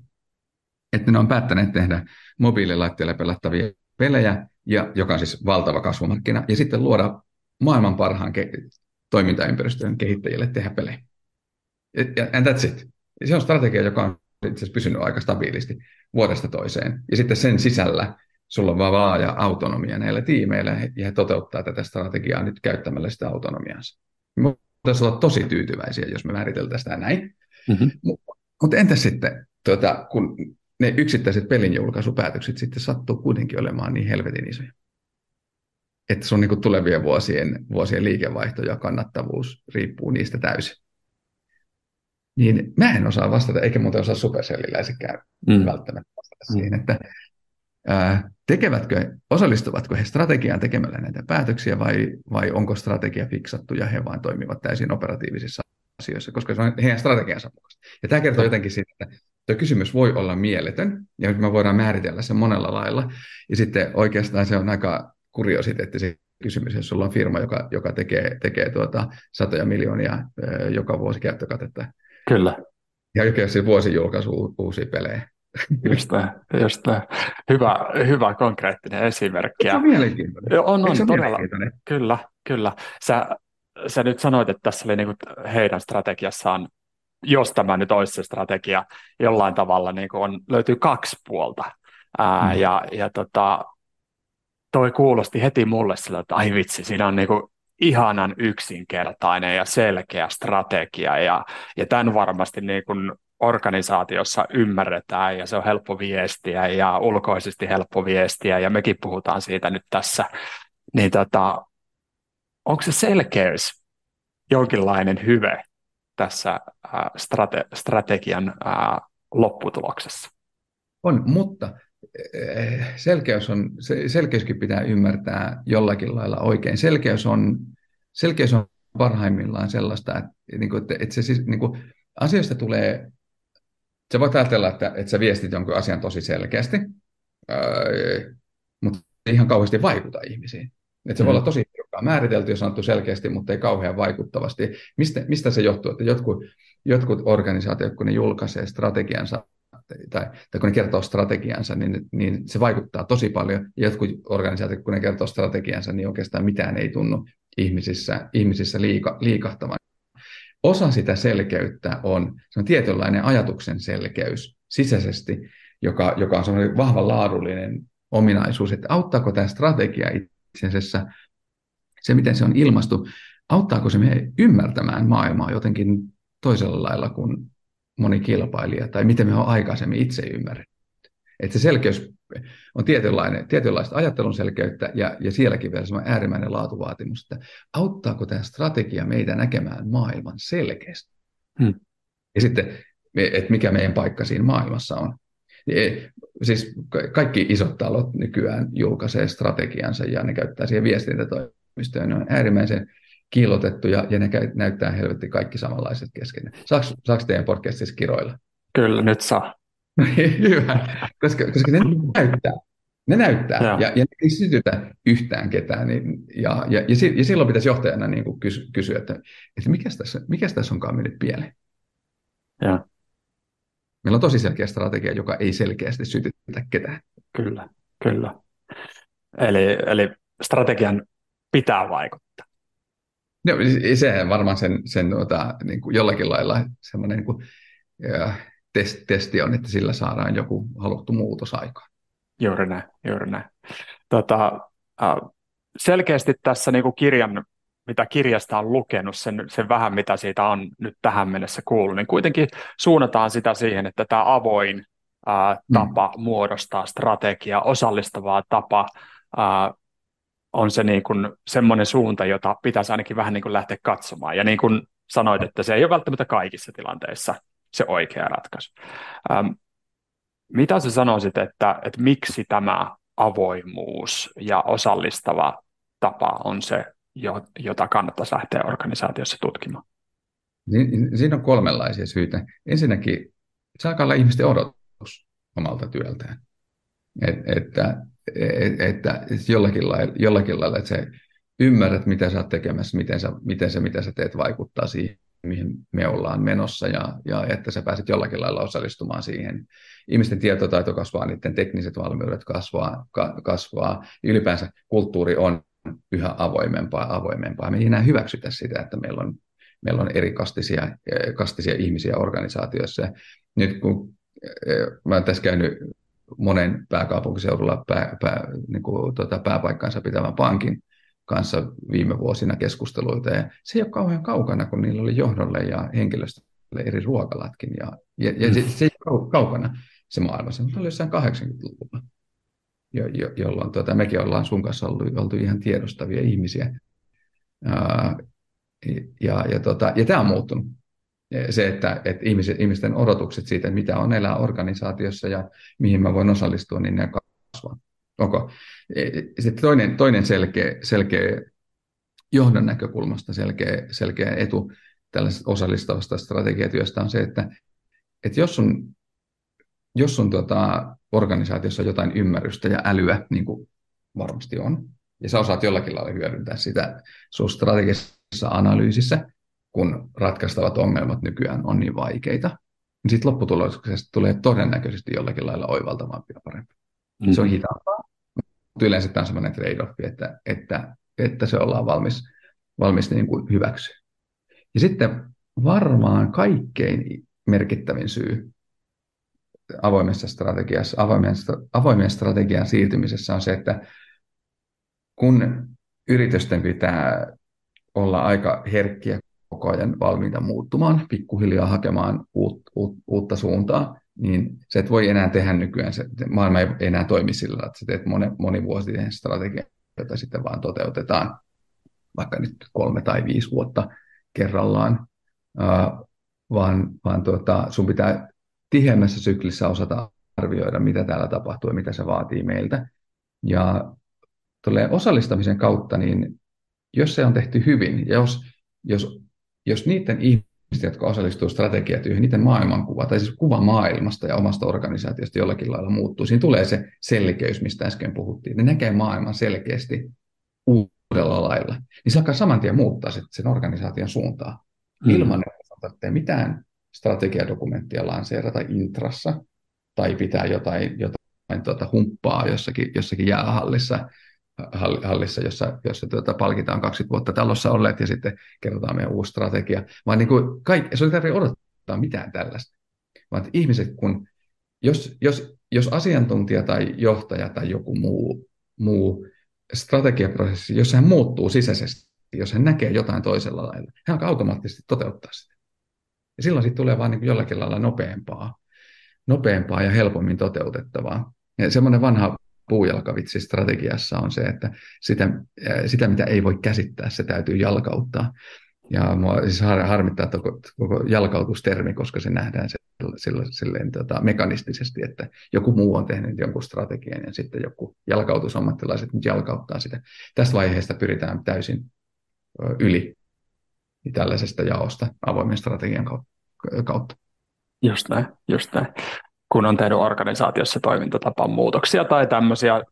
että ne on päättäneet tehdä mobiililaitteilla pelattavia pelejä, ja, joka on siis valtava kasvumarkkina, ja sitten luoda maailman parhaan ke- toimintaympäristön kehittäjille tehdä pelejä. And that's it. Se on strategia, joka on itse asiassa pysynyt aika stabiilisti vuodesta toiseen. Ja sitten sen sisällä sulla on vaan laaja autonomia näillä tiimeillä, ja he toteuttaa tätä strategiaa nyt käyttämällä sitä autonomiaansa. Me voitaisiin olla tosi tyytyväisiä, jos me määriteltäisiin sitä näin. Mm-hmm. Mutta entäs sitten, tuota, kun ne yksittäiset pelinjulkaisupäätökset sitten sattuu kuitenkin olemaan niin helvetin isoja. Että sun niin tulevien vuosien, vuosien liikevaihto ja kannattavuus riippuu niistä täysin niin mä en osaa vastata, eikä muuten osaa supercelliläisekään mm. välttämättä vastata mm. siihen, että ää, tekevätkö, osallistuvatko he strategiaan tekemällä näitä päätöksiä vai, vai onko strategia fiksattu ja he vain toimivat täysin operatiivisissa asioissa, koska se on heidän strategiansa mukaista. Ja tämä kertoo jotenkin siitä, että tuo kysymys voi olla mieletön, ja me voidaan määritellä se monella lailla, ja sitten oikeastaan se on aika kuriositeetti se kysymys, jos sulla on firma, joka, joka tekee, tekee tuota satoja miljoonia joka vuosi käyttökatetta Kyllä. Ja oikeasti vuosi julkaisu uusia pelejä. Just tämä, just tämä. Hyvä, hyvä konkreettinen esimerkki. Se on mielenkiintoinen. On, on, todella. Kyllä, kyllä. Sä, sä nyt sanoit, että tässä oli niin heidän strategiassaan, jos tämä nyt olisi se strategia, jollain tavalla niin on, löytyy kaksi puolta. Ää, mm. Ja, ja tota, toi kuulosti heti mulle sillä, että ai vitsi, siinä on niin kuin ihanan yksinkertainen ja selkeä strategia ja, ja tämän varmasti niin kuin organisaatiossa ymmärretään ja se on helppo viestiä ja ulkoisesti helppo viestiä ja mekin puhutaan siitä nyt tässä, niin tota, onko se selkeys jonkinlainen hyve tässä strate- strategian lopputuloksessa? On, mutta selkeys on, selkeyskin pitää ymmärtää jollakin lailla oikein. Selkeys on, selkeys on parhaimmillaan sellaista, että, niin että, että se siis, niin kuin, asioista tulee, sä voit ajatella, että, että sä viestit jonkun asian tosi selkeästi, mutta ei ihan kauheasti vaikuta ihmisiin. Että se mm. voi olla tosi määritelty ja sanottu selkeästi, mutta ei kauhean vaikuttavasti. Mistä, mistä se johtuu, että jotkut, jotkut organisaatiot, kun ne julkaisee strategiansa tai, tai kun ne kertoo strategiansa, niin, niin se vaikuttaa tosi paljon. Jotkut organisaatiot, kun ne kertoo strategiansa, niin oikeastaan mitään ei tunnu ihmisissä, ihmisissä liika, liikahtavan. Osa sitä selkeyttä on, se on tietynlainen ajatuksen selkeys sisäisesti, joka, joka on vahva laadullinen ominaisuus, että auttaako tämä strategia itse asiassa, se miten se on ilmastu, auttaako se meidän ymmärtämään maailmaa jotenkin toisella lailla kuin moni kilpailija, tai miten me on aikaisemmin itse ymmärretty. Että se selkeys on tietynlainen, tietynlaista ajattelun selkeyttä, ja, ja sielläkin vielä semmoinen äärimmäinen laatuvaatimus, että auttaako tämä strategia meitä näkemään maailman selkeästi. Hmm. Ja sitten, että mikä meidän paikka siinä maailmassa on. E, siis kaikki isot talot nykyään julkaisee strategiansa ja ne käyttää siihen viestintätoimistoon. Ne on äärimmäisen kiilotettu ja, ja ne näyttää helvetti kaikki samanlaiset kesken. Saako, saako teidän podcastissa kiroilla? Kyllä, nyt saa. *laughs* Hyvä, koska, koska ne näyttää. Ne näyttää ja, ja ne ei sytytä yhtään ketään. Niin, ja, ja, ja, ja silloin pitäisi johtajana niin kuin kysy, kysyä, että, että mikä tässä, mikä tässä onkaan mennyt pieleen. Ja. Meillä on tosi selkeä strategia, joka ei selkeästi sytytä ketään. Kyllä, kyllä. Eli, eli strategian pitää vaikuttaa. No, se varmaan sen, sen ota, niin kuin jollakin lailla semmoinen niin kuin, ja, test, testi on, että sillä saadaan joku haluttu muutos aikaan. Juuri näin, juuri näin. Tota, selkeästi tässä niin kuin kirjan, mitä kirjasta on lukenut, sen, sen vähän mitä siitä on nyt tähän mennessä kuullut, niin kuitenkin suunnataan sitä siihen, että tämä avoin ää, tapa mm. muodostaa strategia, osallistavaa tapa ää, on se niin kuin semmoinen suunta, jota pitäisi ainakin vähän niin kuin lähteä katsomaan. Ja niin kuin sanoit, että se ei ole välttämättä kaikissa tilanteissa se oikea ratkaisu. Ähm, mitä sä sanoisit, että, että miksi tämä avoimuus ja osallistava tapa on se, jota kannattaisi lähteä organisaatiossa tutkimaan? Siinä on kolmenlaisia syitä. Ensinnäkin se alkaa olla ihmisten odotus omalta työltään. Et, että, et, että jollakin lailla, jollakin lailla, että sä ymmärrät, mitä sä oot tekemässä, miten, sä, miten se, mitä sä teet, vaikuttaa siihen, mihin me ollaan menossa, ja, ja että sä pääset jollakin lailla osallistumaan siihen. Ihmisten tietotaito kasvaa, niiden tekniset valmiudet kasvaa, ka, kasvaa. Ylipäänsä kulttuuri on yhä avoimempaa avoimempaa. Me ei enää hyväksytä sitä, että meillä on, meillä on eri kastisia, kastisia ihmisiä organisaatioissa. Nyt kun eh, mä olen tässä käynyt monen pääkaupunkiseudulla pää, pää, niin kuin, tota, pääpaikkansa pitävän pankin kanssa viime vuosina keskusteluita. Ja se ei ole kauhean kaukana, kun niillä oli johdolle ja henkilöstölle eri ruokalatkin. Ja, ja, ja se, se ei ole kaukana se maailma. Se oli jossain 80-luvulla, jo, jo, jolloin tuota, mekin ollaan sun kanssa oltu, oltu ihan tiedostavia ihmisiä. Ää, ja, ja, tota, ja tämä on muuttunut se, että, että ihmiset, ihmisten odotukset siitä, että mitä on elää organisaatiossa ja mihin mä voin osallistua, niin ne kasvaa. Okay. E, sitten toinen, toinen selkeä, selkeä johdon näkökulmasta selkeä, selkeä etu tällaisesta osallistavasta strategiatyöstä on se, että, että jos on, jos on tota, organisaatiossa jotain ymmärrystä ja älyä, niin kuin varmasti on, ja sä osaat jollakin lailla hyödyntää sitä sun strategisessa analyysissä, kun ratkaistavat ongelmat nykyään on niin vaikeita, niin sitten lopputuloksesta tulee todennäköisesti jollakin lailla oivaltavampi ja parempi. Mm-hmm. Se on mm-hmm. hitaampaa, mutta yleensä tämä on sellainen trade-off, että, että, että se ollaan valmis, valmis niin kuin hyväksyä. Ja sitten varmaan kaikkein merkittävin syy avoimessa strategiassa, avoimen, avoimen strategian siirtymisessä on se, että kun yritysten pitää olla aika herkkiä koko ajan valmiita muuttumaan, pikkuhiljaa hakemaan uut, uut, uutta suuntaa, niin se et voi enää tehdä nykyään, se, maailma ei enää toimi sillä, että sä teet moni, monivuotisen strategian, jota sitten vaan toteutetaan vaikka nyt kolme tai viisi vuotta kerrallaan, uh, vaan, vaan tuota, sun pitää tiheämmässä syklissä osata arvioida, mitä täällä tapahtuu ja mitä se vaatii meiltä. Ja tulee osallistamisen kautta, niin jos se on tehty hyvin, ja jos, jos jos niiden ihmisten, jotka osallistuu strategiatyöhön, niiden maailmankuva, tai siis kuva maailmasta ja omasta organisaatiosta jollakin lailla muuttuu. Siinä tulee se selkeys, mistä äsken puhuttiin. Ne näkee maailman selkeästi uudella lailla. Niin se alkaa saman tien muuttaa sit sen organisaation suuntaa. Mm. Ilman, että tarvitsee mitään strategiadokumenttia lanseerata intrassa, tai pitää jotain, jotain tuota humppaa jossakin, jossakin jäähallissa hallissa, jossa, jossa tuota, palkitaan kaksi vuotta talossa olleet ja sitten kerrotaan meidän uusi strategia. Vaan niin kuin kaikki, se ei tarvitse odottaa mitään tällaista. Vaan ihmiset, kun, jos, jos, jos asiantuntija tai johtaja tai joku muu, muu strategiaprosessi, jos hän muuttuu sisäisesti, jos hän näkee jotain toisella lailla, hän automaattisesti toteuttaa sitä. Ja silloin siitä tulee vain niin jollakin lailla nopeampaa, nopeampaa ja helpommin toteutettavaa. Ja semmoinen vanha puujalkavitsi strategiassa on se, että sitä, sitä, mitä ei voi käsittää, se täytyy jalkauttaa. Ja mua siis harmittaa koko, koko jalkautustermi, koska se nähdään sillä, silleen tota, mekanistisesti, että joku muu on tehnyt jonkun strategian ja sitten joku jalkautusammattilaiset nyt jalkauttaa sitä. Tästä vaiheesta pyritään täysin yli tällaisesta jaosta avoimen strategian kautta. Just näin, just näin. Kun on tehnyt organisaatiossa toimintatapan muutoksia tai tämmöisiä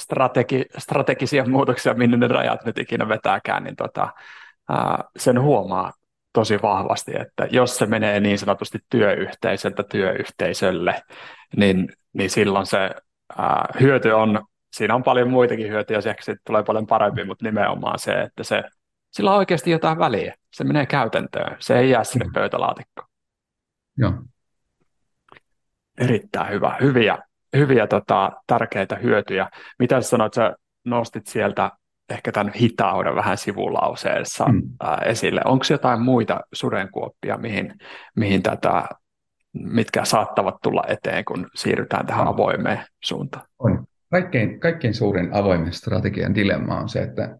strategi, strategisia muutoksia, minne ne rajat nyt ikinä vetääkään, niin tota, ää, sen huomaa tosi vahvasti, että jos se menee niin sanotusti työyhteisöltä työyhteisölle, niin, niin silloin se ää, hyöty on, siinä on paljon muitakin hyötyjä, se tulee paljon parempi, mutta nimenomaan se, että se, sillä on oikeasti jotain väliä, se menee käytäntöön, se ei jää sinne pöytälaatikkoon. Joo. Erittäin hyvä, hyviä, hyviä tota, tärkeitä hyötyjä. Mitä sanoit, sä nostit sieltä ehkä tämän hitauden vähän sivulauseessa mm. ää, esille. Onko jotain muita sudenkuoppia, mihin, mihin tätä, mitkä saattavat tulla eteen, kun siirrytään tähän avoimeen suuntaan? On. Kaikkein, kaikkein suurin avoimen strategian dilemma on se, että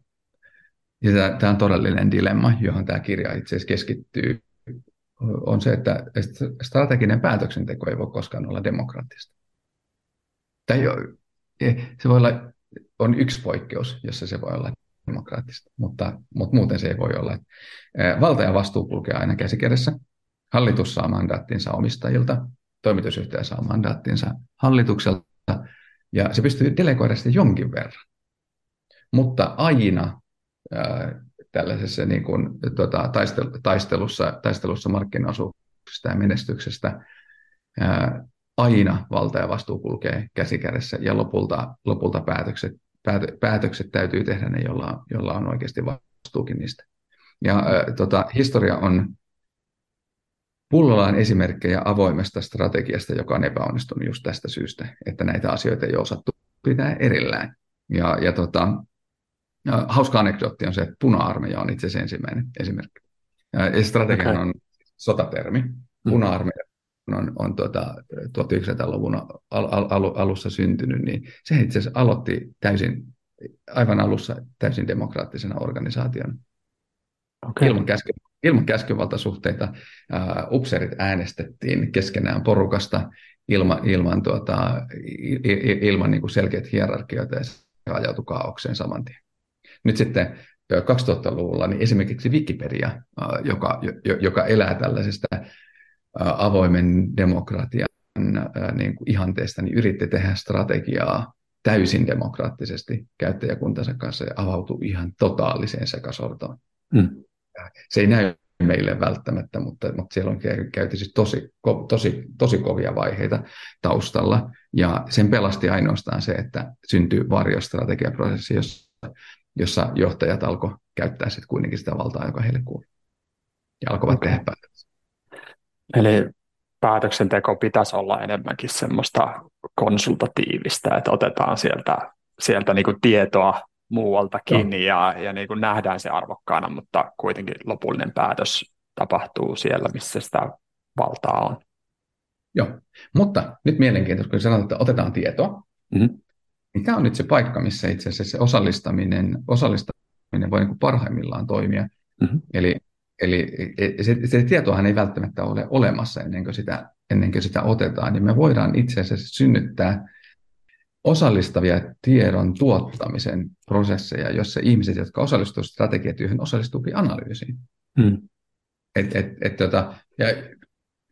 ja tämä on todellinen dilemma, johon tämä kirja itse asiassa keskittyy, on se, että strateginen päätöksenteko ei voi koskaan olla demokraattista. Tai se voi olla on yksi poikkeus, jossa se voi olla demokraattista, mutta, mutta muuten se ei voi olla. Valta ja vastuu kulkee aina käsikädessä. Hallitus saa mandaattinsa omistajilta, toimitusjohtaja saa mandaattinsa hallitukselta, ja se pystyy delegoida sitä jonkin verran. Mutta aina tällaisessa niin kuin, tuota, taistelussa, taistelussa markkinaosuuksista ja menestyksestä ää, aina valta ja vastuu kulkee käsikädessä ja lopulta, lopulta päätökset päätökset täytyy tehdä ne, jolla, jolla on oikeasti vastuukin niistä. Ja äh, tota, historia on pullollaan esimerkkejä avoimesta strategiasta, joka on epäonnistunut just tästä syystä, että näitä asioita ei osattu pitää erillään. Ja, ja tota, hauska anekdootti on se, että puna-armeija on itse asiassa ensimmäinen esimerkki. Ja strategia okay. on sotatermi. Mm. Puna-armeija on, on tuota, 1900-luvun al, al, al, alussa syntynyt, niin se itse asiassa aloitti täysin, aivan alussa täysin demokraattisena organisaationa. Okay. Ilman, käsky, ilman käskyvaltasuhteita uh, upseerit äänestettiin keskenään porukasta ilman, ilman, tuota, ilman niin kuin selkeät hierarkioita ja se ajautui kaaukseen saman tien. Nyt sitten 2000-luvulla niin esimerkiksi Wikipedia, joka, joka elää tällaisesta avoimen demokratian niin kuin ihanteesta, niin yritti tehdä strategiaa täysin demokraattisesti käyttäjäkuntansa kanssa ja avautui ihan totaaliseen sekasortoon. Mm. Se ei näy meille välttämättä, mutta, mutta siellä on käyty siis tosi, tosi, tosi kovia vaiheita taustalla. Ja sen pelasti ainoastaan se, että syntyy varjostrategiaprosessi, jossa, jossa johtajat alkoi käyttää sitten kuitenkin sitä valtaa, joka heille kuuluu. Ja alkoivat okay. tehdä päätöksiä. Eli päätöksenteko pitäisi olla enemmänkin semmoista konsultatiivista, että otetaan sieltä, sieltä niin kuin tietoa muualtakin no. ja, ja niin kuin nähdään se arvokkaana, mutta kuitenkin lopullinen päätös tapahtuu siellä, missä sitä valtaa on. Joo, mutta nyt mielenkiintoista, kun sanotaan, että otetaan tietoa, mm-hmm. Niin tämä on nyt se paikka, missä itse asiassa se osallistaminen, osallistaminen voi niin parhaimmillaan toimia. Mm-hmm. Eli Eli e, se, se tietoahan ei välttämättä ole olemassa ennen kuin, sitä, ennen kuin sitä otetaan, niin me voidaan itse asiassa synnyttää osallistavia tiedon tuottamisen prosesseja, jossa ihmiset, jotka osallistuvat strategiatyöhön, osallistuukin analyysiin. Hmm. Et, et, et, tota, ja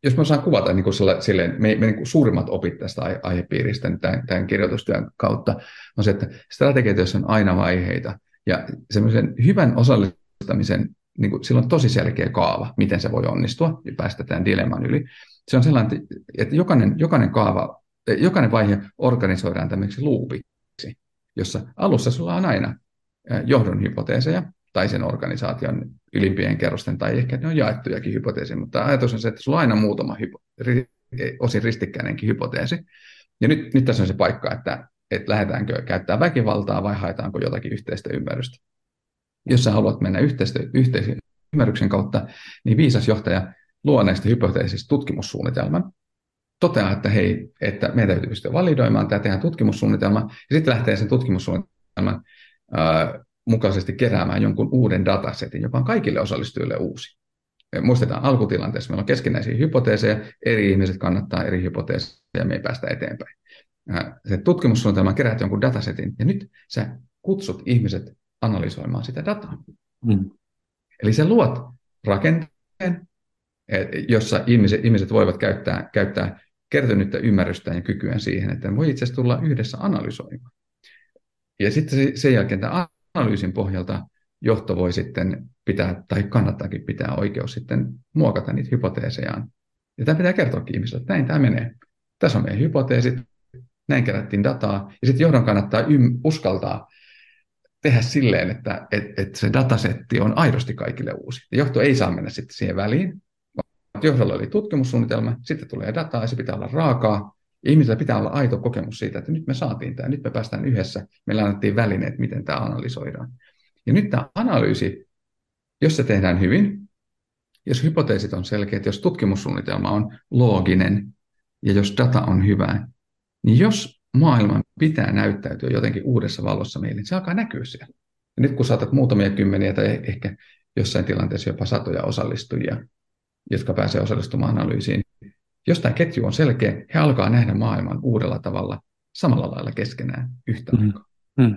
jos mä saan kuvata niin kuin sille, silleen, me, me niin kuin suurimmat opit tästä aihe, aihepiiristä niin tämän, tämän kirjoitustyön kautta, on se, että strategiatyössä on aina vaiheita, ja semmoisen hyvän osallistamisen niin kuin, sillä on tosi selkeä kaava, miten se voi onnistua ja päästä tämän dilemman yli. Se on sellainen, että jokainen, jokainen kaava, jokainen vaihe organisoidaan tämmöiseksi luupiksi, jossa alussa sulla on aina johdon hypoteeseja tai sen organisaation ylimpien kerrosten, tai ehkä ne on jaettujakin hypoteeseja, mutta ajatus on se, että sulla on aina muutama hypo, osin ristikkäinenkin hypoteesi. Ja nyt, nyt tässä on se paikka, että, että lähdetäänkö käyttää väkivaltaa vai haetaanko jotakin yhteistä ymmärrystä jos sä haluat mennä yhteisten, yhteisen ymmärryksen kautta, niin viisas johtaja luo näistä hypoteesista tutkimussuunnitelman, toteaa, että hei, että meidän täytyy pystyä validoimaan tämä, tehdään tutkimussuunnitelma, ja sitten lähtee sen tutkimussuunnitelman ää, mukaisesti keräämään jonkun uuden datasetin, joka on kaikille osallistujille uusi. Muistetaan, alkutilanteessa meillä on keskinäisiä hypoteeseja, eri ihmiset kannattaa eri hypoteeseja, ja me ei päästä eteenpäin. Se tutkimussuunnitelma keräät jonkun datasetin, ja nyt sä kutsut ihmiset analysoimaan sitä dataa. Mm. Eli sä luot rakenteen, jossa ihmiset, ihmiset voivat käyttää, käyttää kertynyttä ymmärrystä ja kykyä siihen, että voi itse asiassa tulla yhdessä analysoimaan. Ja sitten sen jälkeen tämän analyysin pohjalta johto voi sitten pitää, tai kannattaakin pitää oikeus sitten muokata niitä hypoteesejaan. Ja tämä pitää kertoakin ihmisille, että näin tämä menee. Tässä on meidän hypoteesit, näin kerättiin dataa, ja sitten johdon kannattaa ym- uskaltaa tehdä silleen, että et, et se datasetti on aidosti kaikille uusi. Ja johto ei saa mennä sitten siihen väliin, johdolla oli tutkimussuunnitelma, sitten tulee dataa ja se pitää olla raakaa. Ja ihmisillä pitää olla aito kokemus siitä, että nyt me saatiin tämä, nyt me päästään yhdessä, meillä annettiin välineet, miten tämä analysoidaan. Ja nyt tämä analyysi, jos se tehdään hyvin, jos hypoteesit on selkeät, jos tutkimussuunnitelma on looginen ja jos data on hyvää, niin jos maailman pitää näyttäytyä jotenkin uudessa valossa meille, niin se alkaa näkyä siellä. Ja nyt kun saatat muutamia kymmeniä tai ehkä jossain tilanteessa jopa satoja osallistujia jotka pääsee osallistumaan analyysiin. Jos tämä ketju on selkeä, he alkaa nähdä maailman uudella tavalla, samalla lailla keskenään yhtä mm. aikaa. Mm.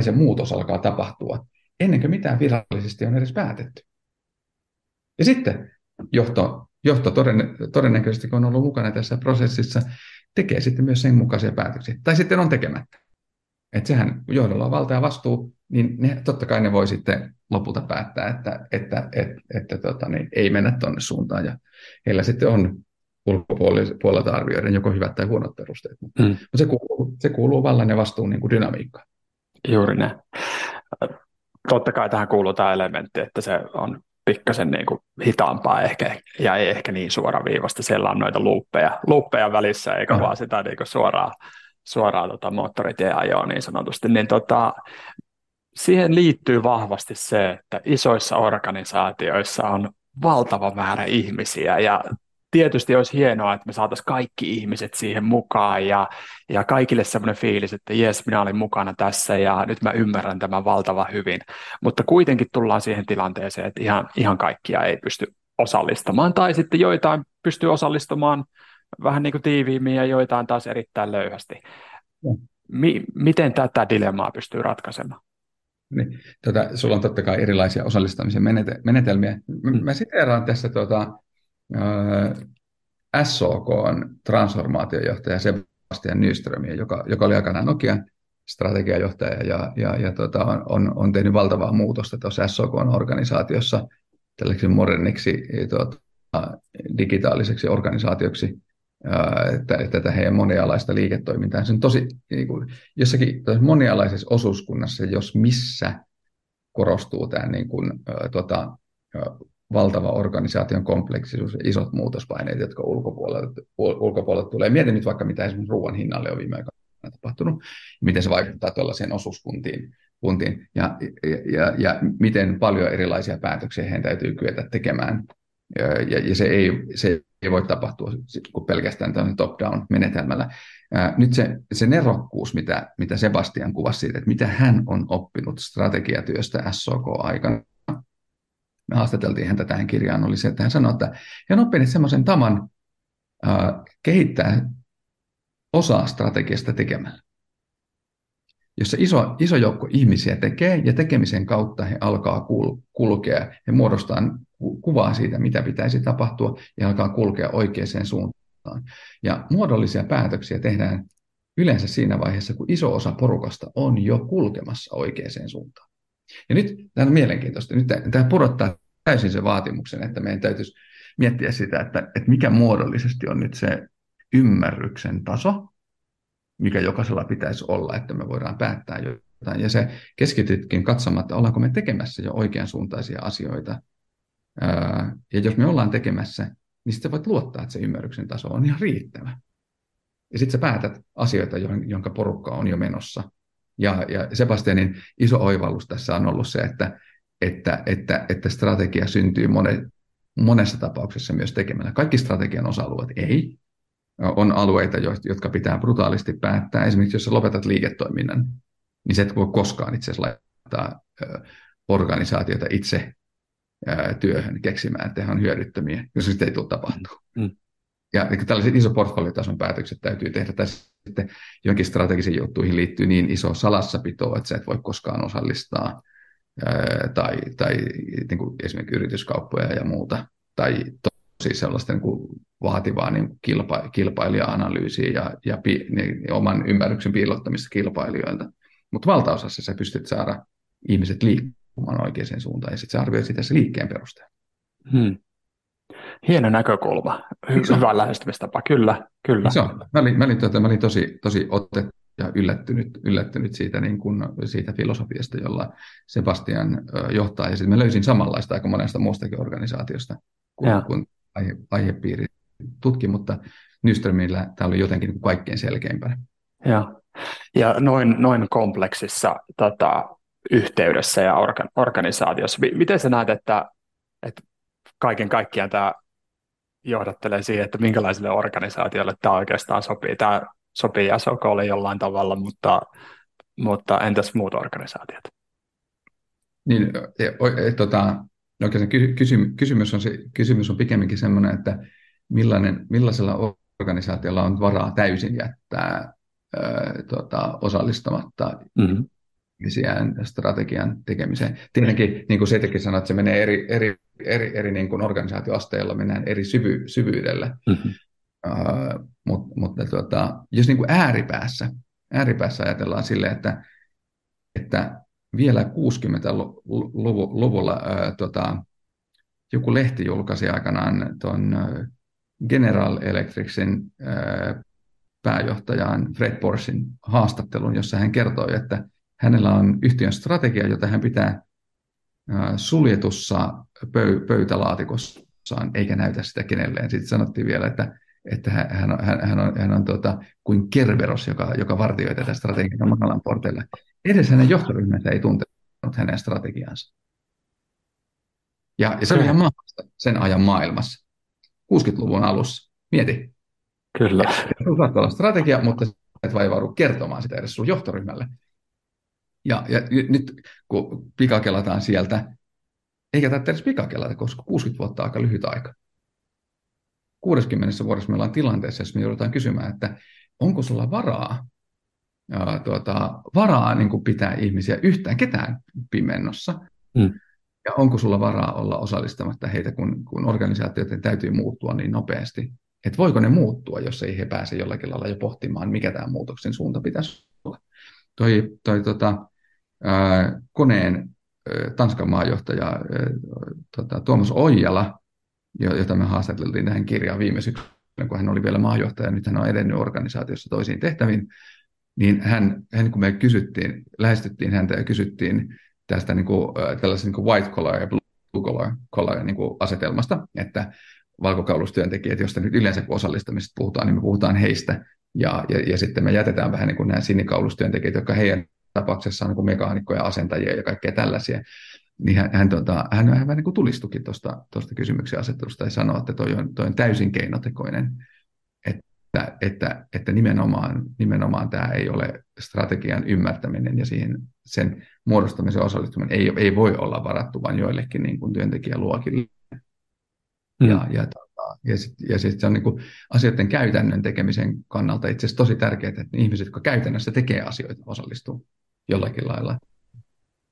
Se muutos alkaa tapahtua, ennen kuin mitään virallisesti on edes päätetty. Ja sitten johto, johto toden, todennäköisesti, kun on ollut mukana tässä prosessissa, tekee sitten myös sen mukaisia päätöksiä. Tai sitten on tekemättä. Että sehän johdolla on valta ja vastuu, niin ne, totta kai ne voi sitten lopulta päättää, että, että, että, että tota, niin ei mennä tuonne suuntaan. Ja heillä sitten on ulkopuolelta arvioiden joko hyvät tai huonot perusteet. Mm. Mutta se kuuluu, se kuuluu vallan ja vastuun niin kuin dynamiikkaan. Juuri näin. Totta kai tähän kuuluu tämä elementti, että se on pikkasen niin kuin hitaampaa ehkä, ja ei ehkä niin suoraviivasta. Siellä on noita luuppeja, luuppeja välissä, eikä mm. vaan sitä niin kuin suoraan, suoraan tota moottoritien ajoa niin sanotusti. Niin tota, siihen liittyy vahvasti se, että isoissa organisaatioissa on valtava määrä ihmisiä ja tietysti olisi hienoa, että me saataisiin kaikki ihmiset siihen mukaan ja, ja kaikille semmoinen fiilis, että jes, minä olin mukana tässä ja nyt mä ymmärrän tämän valtava hyvin. Mutta kuitenkin tullaan siihen tilanteeseen, että ihan, ihan kaikkia ei pysty osallistumaan tai sitten joitain pystyy osallistumaan vähän niin kuin tiiviimmin ja joitain taas erittäin löyhästi. Mi- miten tätä dilemmaa pystyy ratkaisemaan? Niin, tota, sulla on totta kai erilaisia osallistamisen menetelmiä. Mm. Mä siteeraan tässä tota, äh, SOK on transformaatiojohtaja Sebastian Nyströmiä, joka, joka oli aikanaan Nokia strategiajohtaja ja, ja, ja tota, on, on, on tehnyt valtavaa muutosta tuossa SOK-organisaatiossa tällaiseksi moderniksi tuota, digitaaliseksi organisaatioksi tätä heidän monialaista liiketoimintaa. Se on tosi, niin kuin, jossakin monialaisessa osuuskunnassa, jos missä korostuu tämä niin kuin, tota, valtava organisaation kompleksisuus ja isot muutospaineet, jotka ulkopuolelta, ulkopuolelta tulee. Mietin nyt vaikka, mitä esimerkiksi ruoan hinnalle on viime aikoina tapahtunut, miten se vaikuttaa tuollaiseen osuuskuntiin, kuntiin, ja, ja, ja, ja miten paljon erilaisia päätöksiä heidän täytyy kyetä tekemään. Ja, ja, ja se, ei, se ei voi tapahtua kuin pelkästään top-down menetelmällä. Nyt se, se nerokkuus, mitä, mitä Sebastian kuvasi siitä, että mitä hän on oppinut strategiatyöstä SOK-aikana, me haastateltiin häntä tähän kirjaan, oli se, että hän sanoi, että hän on oppinut semmoisen tavan äh, kehittää osaa strategiasta tekemällä. Jossa iso, iso joukko ihmisiä tekee ja tekemisen kautta he alkaa kul, kulkea ja muodostaa kuvaa siitä, mitä pitäisi tapahtua ja alkaa kulkea oikeaan suuntaan. Ja muodollisia päätöksiä tehdään yleensä siinä vaiheessa, kun iso osa porukasta on jo kulkemassa oikeaan suuntaan. Ja nyt tämä on mielenkiintoista. Nyt tämä pudottaa täysin sen vaatimuksen, että meidän täytyisi miettiä sitä, että, että mikä muodollisesti on nyt se ymmärryksen taso, mikä jokaisella pitäisi olla, että me voidaan päättää jotain. Ja se keskitytkin katsomaan, että ollaanko me tekemässä jo oikeansuuntaisia asioita ja jos me ollaan tekemässä, niin sitten voit luottaa, että se ymmärryksen taso on ihan riittävä. Ja sitten sä päätät asioita, jonka porukka on jo menossa. Ja, ja Sebastianin iso oivallus tässä on ollut se, että, että, että, että strategia syntyy mone, monessa tapauksessa myös tekemällä. Kaikki strategian osa-alueet ei. On alueita, jotka pitää brutaalisti päättää. Esimerkiksi jos sä lopetat liiketoiminnan, niin se et voi koskaan itse asiassa laittaa organisaatiota itse työhön keksimään, että he on hyödyttömiä, jos sitä ei tule tapahtumaan. Mm. Ja tällaiset iso portfoliotason päätökset täytyy tehdä, tai sitten jonkin strategisiin juttuihin liittyy niin iso salassapito, että sä et voi koskaan osallistaa tai, tai niin kuin esimerkiksi yrityskauppoja ja muuta, tai tosi sellaista niin kuin vaativaa niin kilpa, kilpailija-analyysiä ja, ja pi, niin, oman ymmärryksen piilottamista kilpailijoilta. Mutta valtaosassa sä pystyt saada ihmiset liikkumaan oikeaan suuntaan, ja sitten sä arvioit sitä se liikkeen perusteella. Hmm. Hieno näkökulma. Hy- hyvä lähestymistapa, kyllä. kyllä. Se on. Mä olin, mä olin, tuota, mä olin tosi, tosi otettu ja yllättynyt, yllättynyt siitä, niin kuin, siitä filosofiasta, jolla Sebastian johtaa. Ja sitten mä löysin samanlaista aika monesta muustakin organisaatiosta, kun, kun aihe, aihepiiri tutki, mutta Nyströmillä tämä oli jotenkin niin kaikkein selkeimpänä. Ja, ja noin, noin kompleksissa tota, yhteydessä ja orga, organisaatiossa, miten sä näet, että, että kaiken kaikkiaan tämä johdattelee siihen, että minkälaiselle organisaatiolle tämä oikeastaan sopii. Tämä sopii Jasokolle jollain tavalla, mutta, mutta entäs muut organisaatiot? Niin, e, e, tota, oikeastaan kysymys, kysymys, on kysymys on pikemminkin sellainen, että millainen, millaisella organisaatiolla on varaa täysin jättää ää, tota, osallistamatta mm-hmm. Strategian tekemiseen. Tietenkin, niin kuin Setekin sanoi, että se menee eri, eri, eri, eri niin kuin organisaatioasteella, mennään eri syvy, syvyydellä. Mm-hmm. Uh, mutta, mutta tuota, jos niin kuin ääripäässä, ääripäässä ajatellaan sille, että, että vielä 60-luvulla uh, tuota, joku lehti julkaisi aikanaan tuon General Electricsin uh, pääjohtajan Fred Porsin haastattelun, jossa hän kertoi, että hänellä on yhtiön strategia, jota hän pitää suljetussa pöy- pöytälaatikossaan, eikä näytä sitä kenelleen. Sitten sanottiin vielä, että että hän, on, hän, hän on, hän on tuota, kuin Kerberos, joka, joka vartioi tätä strategiaa matalan porteilla. Edes hänen johtoryhmänsä ei tuntenut hänen strategiaansa. Ja, ja se oli ihan mahdollista sen ajan maailmassa. 60-luvun alussa. Mieti. Kyllä. Saattaa olla strategia, mutta et vaivaudu kertomaan sitä edes sun johtoryhmälle. Ja, ja nyt kun pikakelataan sieltä, eikä tämä edes pikakelata, koska 60 vuotta on aika lyhyt aika. 60 vuodessa me ollaan tilanteessa, jossa me joudutaan kysymään, että onko sulla varaa, ää, tuota, varaa niin kuin pitää ihmisiä yhtään ketään pimennossa, mm. ja onko sulla varaa olla osallistamatta heitä, kun, kun organisaatioiden täytyy muuttua niin nopeasti, että voiko ne muuttua, jos ei he pääse jollakin lailla jo pohtimaan, mikä tämä muutoksen suunta pitäisi olla. Toi, toi tota, koneen Tanskan maajohtaja tota, Tuomas Oijala jota me haastateltiin tähän kirjaan viime syksynä, kun hän oli vielä maajohtaja, nyt hän on edennyt organisaatiossa toisiin tehtäviin, niin hän, hän kun me kysyttiin, lähestyttiin häntä ja kysyttiin tästä niin kuin, tällaisen niin white collar ja blue collar, collar niin kuin asetelmasta, että valkokaulustyöntekijät, joista nyt yleensä kun osallistamisesta puhutaan, niin me puhutaan heistä, ja, ja, ja sitten me jätetään vähän niin kuin nämä sinikaulustyöntekijät, jotka heidän tapauksessa niin kuin mekaanikkoja, asentajia ja kaikkea tällaisia niin hän, hän, tota, hän vähän niin kuin tulistukin tuosta kysymyksen asettelusta ja sanoi, että toi on, toi on täysin keinotekoinen, että, että, että nimenomaan, nimenomaan tämä ei ole strategian ymmärtäminen ja siihen sen muodostamisen osallistuminen ei, ei voi olla varattu vain joillekin niin kuin työntekijäluokille. Mm. Ja, ja, tota, ja sitten ja sit se on niin kuin asioiden käytännön tekemisen kannalta itse asiassa tosi tärkeää, että ihmiset, jotka käytännössä tekee asioita, osallistuu jollakin lailla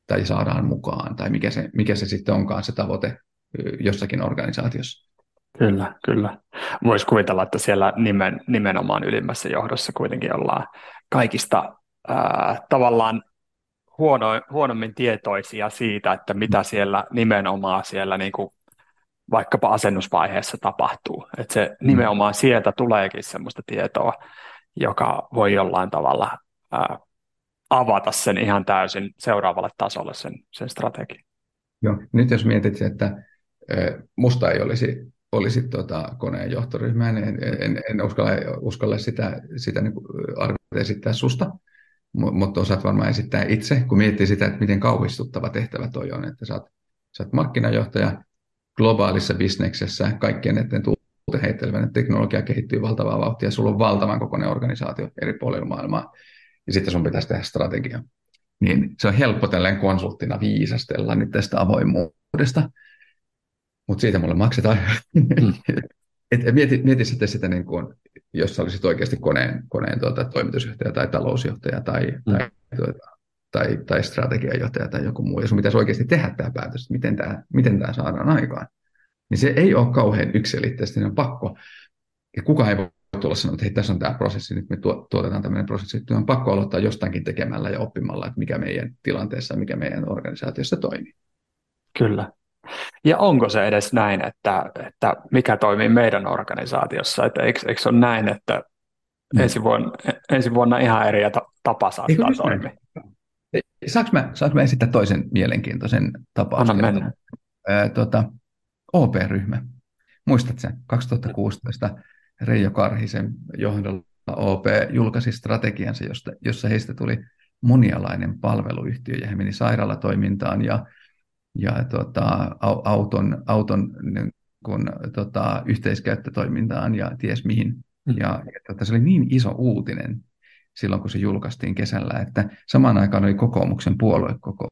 tai saadaan mukaan, tai mikä se, mikä se sitten onkaan se tavoite jossakin organisaatiossa. Kyllä, kyllä. Voisi kuvitella, että siellä nimen, nimenomaan ylimmässä johdossa kuitenkin ollaan kaikista ää, tavallaan huono, huonommin tietoisia siitä, että mitä siellä nimenomaan siellä niin kuin vaikkapa asennusvaiheessa tapahtuu. Että se mm. nimenomaan sieltä tuleekin sellaista tietoa, joka voi jollain tavalla ää, avata sen ihan täysin seuraavalle tasolle sen, sen strategian. Joo, nyt jos mietit, että musta ei olisi, olisi tuota koneen johtoryhmää, niin en, en, en uskalla, uskalla sitä, sitä niin arvioida esittää susta, mutta osaat varmaan esittää itse, kun miettii sitä, että miten kauhistuttava tehtävä toi on, että sä oot, sä oot markkinajohtaja globaalissa bisneksessä, kaikkien näiden tuulten heittelevän teknologia kehittyy valtavaa vauhtia, sulla on valtavan kokoinen organisaatio eri puolilla maailmaa, ja sitten sun pitäisi tehdä strategia. Niin se on helppo tälleen konsulttina viisastella nyt tästä avoimuudesta, mutta siitä mulle maksetaan. Mm. *laughs* Et mieti, mieti sitten sitä, niin kuin, jos sä olisit oikeasti koneen, koneen tuota, toimitusjohtaja tai talousjohtaja tai, mm. tai tuota, tai, tai strategiajohtaja tai joku muu, ja sun pitäisi oikeasti tehdä tämä päätös, että miten tämä, miten tämä saadaan aikaan, niin se ei ole kauhean yksilitteisesti, on pakko, ja kukaan ei voi tulla sanoa, että hei, tässä on tämä prosessi, nyt me tuotetaan tämmöinen prosessi, että on pakko aloittaa jostakin tekemällä ja oppimalla, että mikä meidän tilanteessa mikä meidän organisaatiossa toimii. Kyllä. Ja onko se edes näin, että, että mikä toimii meidän organisaatiossa? Että eikö, eikö se ole näin, että mm. ensi, vuonna, ensi vuonna ihan eri tapa saattaa toimia? Saanko mä, saanko mä esittää toisen mielenkiintoisen tapauksen? Anna mennä. tuota, OP-ryhmä. Muistat sen? 2016 Reijo Karhisen johdolla OP julkaisi strategiansa, josta, jossa heistä tuli monialainen palveluyhtiö ja he meni sairaalatoimintaan ja, ja tota, auton, auton niin kun, tota, yhteiskäyttötoimintaan ja ties mihin. Mm. Ja, ja tota, se oli niin iso uutinen silloin, kun se julkaistiin kesällä, että samaan aikaan oli kokoomuksen puoluekokous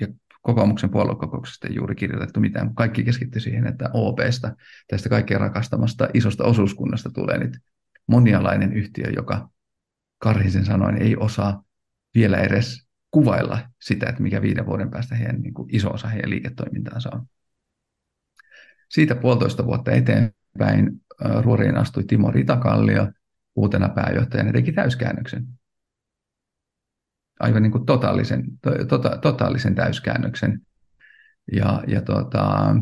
ja kokoomuksen puoluekokouksesta ei juuri kirjoitettu mitään. Kaikki keskittyi siihen, että OPsta, tästä kaikkien rakastamasta isosta osuuskunnasta tulee nyt monialainen yhtiö, joka Karhisen sanoin ei osaa vielä edes kuvailla sitä, että mikä viiden vuoden päästä heidän niin kuin iso osa heidän liiketoimintaansa on. Siitä puolitoista vuotta eteenpäin ruoriin astui Timo Ritakallio uutena pääjohtajana ja teki täyskäännöksen aivan niin kuin totaalisen, to, tota, totaalisen täyskäännöksen. Ja, ja tota,